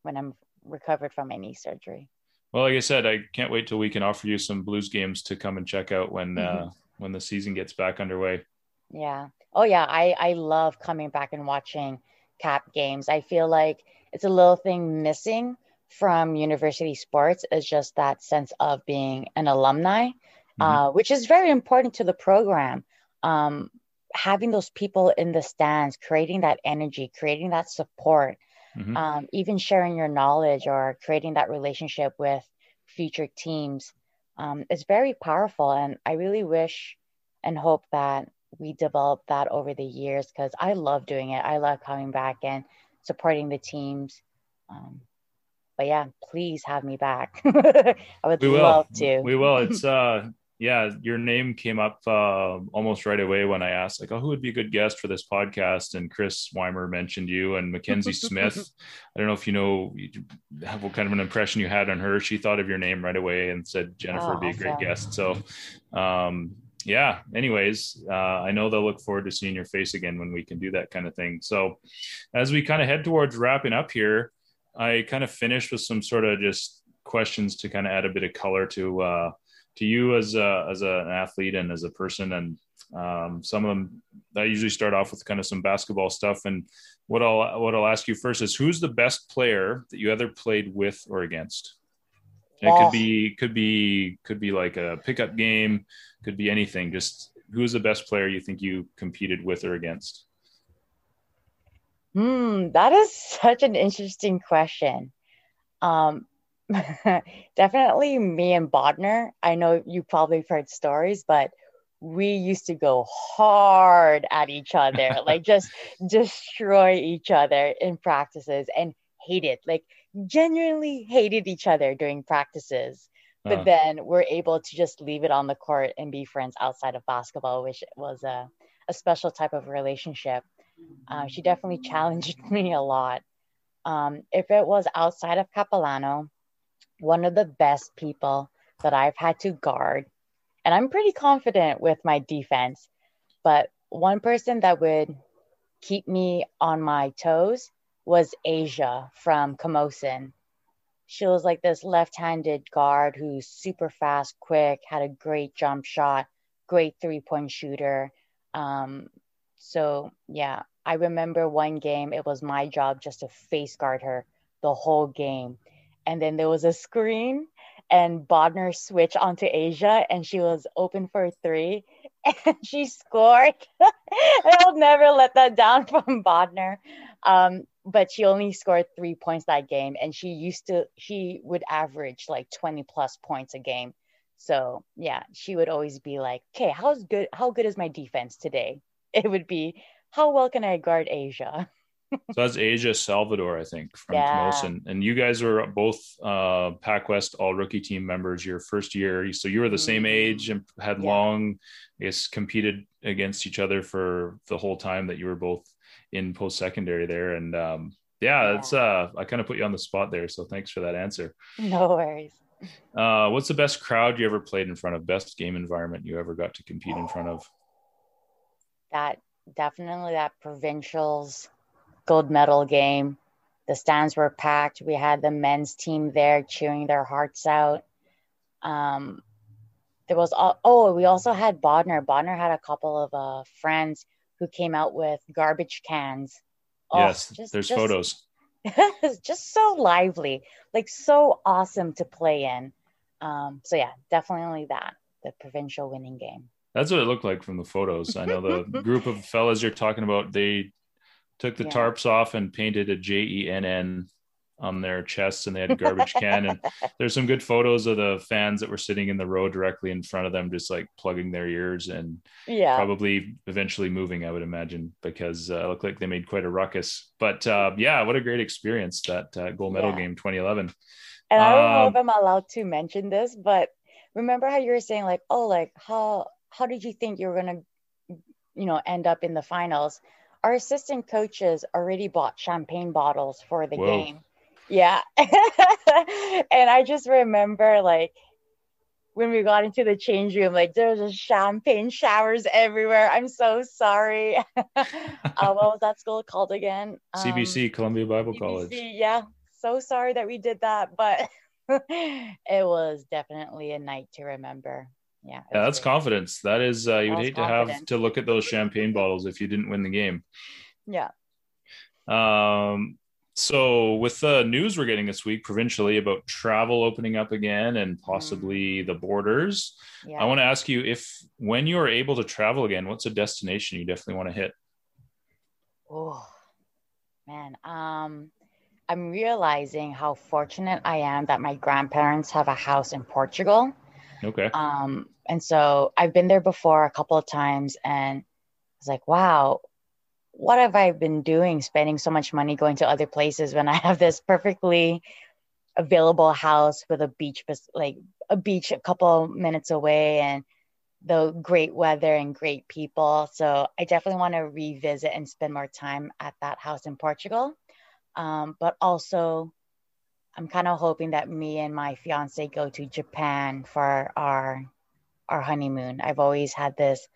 when i'm recovered from my knee surgery well like i said i can't wait till we can offer you some blues games to come and check out when uh, when the season gets back underway. Yeah. Oh yeah. I i love coming back and watching cap games. I feel like it's a little thing missing from university sports is just that sense of being an alumni, mm-hmm. uh, which is very important to the program. Um, having those people in the stands, creating that energy, creating that support, mm-hmm. um, even sharing your knowledge or creating that relationship with future teams um, is very powerful. And I really wish and hope that we develop that over the years because I love doing it. I love coming back and supporting the teams. Um, but yeah, please have me back. [LAUGHS] I would we love will. to. We will. It's uh yeah, your name came up uh, almost right away when I asked, like, oh, who would be a good guest for this podcast? And Chris Weimer mentioned you and Mackenzie Smith. [LAUGHS] I don't know if you know have what kind of an impression you had on her. She thought of your name right away and said Jennifer oh, would be a great guest. So, um, yeah. Anyways, uh, I know they'll look forward to seeing your face again when we can do that kind of thing. So, as we kind of head towards wrapping up here, I kind of finished with some sort of just questions to kind of add a bit of color to uh, to you as a, as a, an athlete and as a person. And Um, some of them I usually start off with kind of some basketball stuff. And what I'll what I'll ask you first is who's the best player that you ever played with or against? It could be could be could be like a pickup game, could be anything. Just who's the best player you think you competed with or against? Hmm, that is such an interesting question. Um, [LAUGHS] definitely me and Bodner. I know you probably heard stories, but we used to go hard at each other, [LAUGHS] like just destroy each other in practices and hate it, like genuinely hated each other during practices. But uh. then we're able to just leave it on the court and be friends outside of basketball, which was a, a special type of relationship. Uh, she definitely challenged [LAUGHS] me a lot. Um, if it was outside of Capilano, one of the best people that I've had to guard and I'm pretty confident with my defense. But one person that would keep me on my toes was Asia from Camosun. She was like this left handed guard who's super fast, quick, had a great jump shot, great three point shooter. Um, so, yeah, I remember one game, it was my job just to face guard her the whole game. And then there was a screen and Bodner switched onto Asia and she was open for three [LAUGHS] and she scored. [LAUGHS] I'll never let that down [LAUGHS] from Bodner. Um, but she only scored three points that game and she used to, she would average like 20 plus points a game. So yeah, she would always be like, okay, how's good, how good is my defense today? It would be, how well can I guard Asia? So that's Asia Salvador, I think, from yeah. Camosun. And you guys were both uh, Pac West All Rookie Team members your first year. So you were the mm-hmm. same age and had yeah. long, I guess, competed against each other for the whole time that you were both in post secondary there. And um, yeah, it's uh, I kind of put you on the spot there. So thanks for that answer. No worries. Uh, what's the best crowd you ever played in front of? Best game environment you ever got to compete in front of? [SIGHS] That definitely that provincials gold medal game. The stands were packed. We had the men's team there cheering their hearts out. Um, there was all, oh, we also had Bodner. Bodner had a couple of uh, friends who came out with garbage cans. Oh, yes, just, there's just, photos. [LAUGHS] just so lively, like so awesome to play in. Um, so yeah, definitely that the provincial winning game. That's what it looked like from the photos. I know the [LAUGHS] group of fellas you're talking about. They took the yeah. tarps off and painted a J E N N on their chests and they had a garbage can. And [LAUGHS] there's some good photos of the fans that were sitting in the row directly in front of them just like plugging their ears and yeah. probably eventually moving i would imagine because uh, it looked like they made quite a ruckus. But uh, yeah what a great experience that uh, gold medal yeah. game 2011 and i don't um, know if i'm allowed to mention this but remember how you were saying like oh like how how did you think you were gonna you know end up in the finals our assistant coaches already bought champagne bottles for the Whoa. game. Yeah. [LAUGHS] and I just remember like when we got into the change room, like there was just champagne showers everywhere. I'm so sorry. [LAUGHS] uh, what was that school called again? Um, CBC, Columbia Bible CBC, College. Yeah. So sorry that we did that, but [LAUGHS] it was definitely a night to remember. Yeah. Yeah, that's great. confidence. That is, uh, you'd hate confidence. to have to look at those champagne bottles if you didn't win the game. Yeah. Um, so with the news we're getting this week provincially about travel opening up again and possibly mm. the borders, yeah. I want to ask you if when you are able to travel again, what's a destination you definitely want to hit? Oh man, um, I'm realizing how fortunate I am that my grandparents have a house in Portugal. Okay. Um, and so I've been there before a couple of times and I was like, wow, what have I been doing spending so much money going to other places when I have this perfectly available house with a beach like a beach a couple minutes away and the great weather and great people. So I definitely want to revisit and spend more time at that house in Portugal. Um, but also I'm kind of hoping that me and my fiance go to Japan for our our honeymoon. I've always had this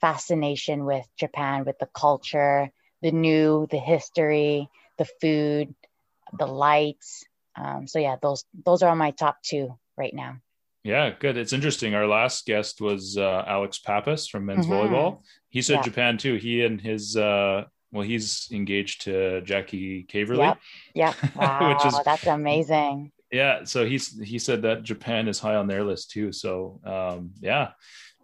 fascination with Japan, with the culture, the new, the history, the food, the lights. Um, so yeah, those those are on my top two right now. Yeah, good. It's interesting. Our last guest was uh, Alex Pappas from men's Mhm. volleyball. He said Yeah. Japan too. He and his uh, well, he's engaged to Jackie Caverly. Yep. Yeah. [LAUGHS] Wow. Which is- that's amazing. Yeah, so he's he said that Japan is high on their list too. So um, yeah.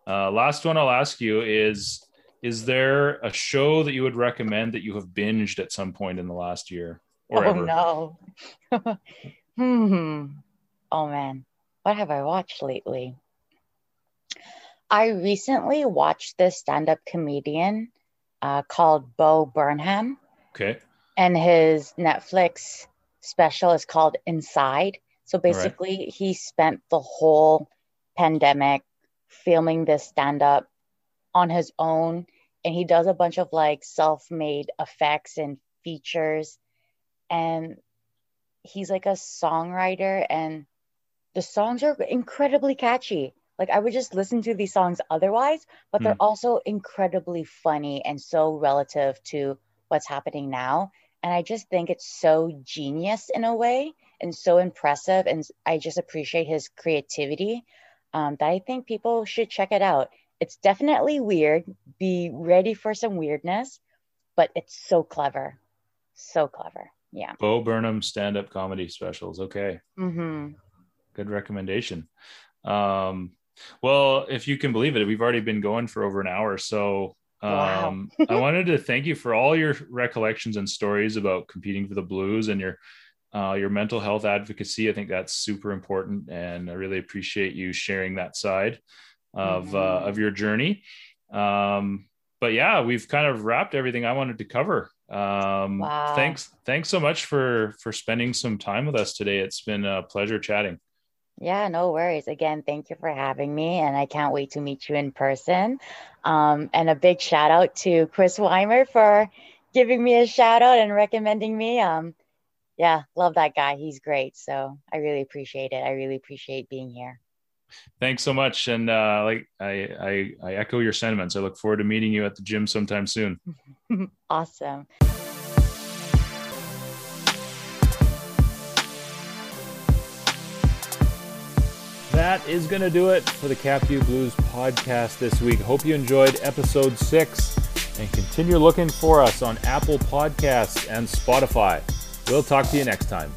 Uh, last one I'll ask you is: Is there a show that you would recommend that you have binged at some point in the last year or oh ever? no. [LAUGHS] hmm. Oh man, what have I watched lately? I recently watched this stand-up comedian uh, called Bo Burnham, Okay. and his Netflix special is called Inside. So right. basically, he spent the whole pandemic filming this stand-up on his own, and he does a bunch of like self-made effects and features, and he's like a songwriter, and the songs are incredibly catchy. Like I would just listen to these songs otherwise, but they're also incredibly funny and so relative to what's happening now. And I just think it's so genius in a way and so impressive. And I just appreciate his creativity um, that I think people should check it out. It's definitely weird. Be ready for some weirdness, but it's so clever. So clever. Yeah. Bo Burnham stand-up comedy specials. Okay. Mm-hmm. good recommendation um well if you can believe it we've already been going for over an hour so Wow. um i [LAUGHS] wanted to thank you for all your recollections and stories about competing for the blues and your uh, your mental health advocacy i think that's super important and i really appreciate you sharing that side of uh, Mhm. of your journey um but yeah we've kind of wrapped everything i wanted to cover um Wow. thanks thanks so much for for spending some time with us today it's been a pleasure chatting Yeah, no worries. Again, thank you for having me, and I can't wait to meet you in person. Um, and a big shout out to Chris Weimer for giving me a shout out and recommending me. Um, yeah, love that guy. He's great. So I really appreciate it. I really appreciate being here. thanks so much and uh like I, I i echo your sentiments i look forward to meeting you at the gym sometime soon [LAUGHS] awesome. That is going to do it for the Cap U Blues podcast this week. Hope you enjoyed episode six and continue looking for us on Apple Podcasts and Spotify. We'll talk to you next time.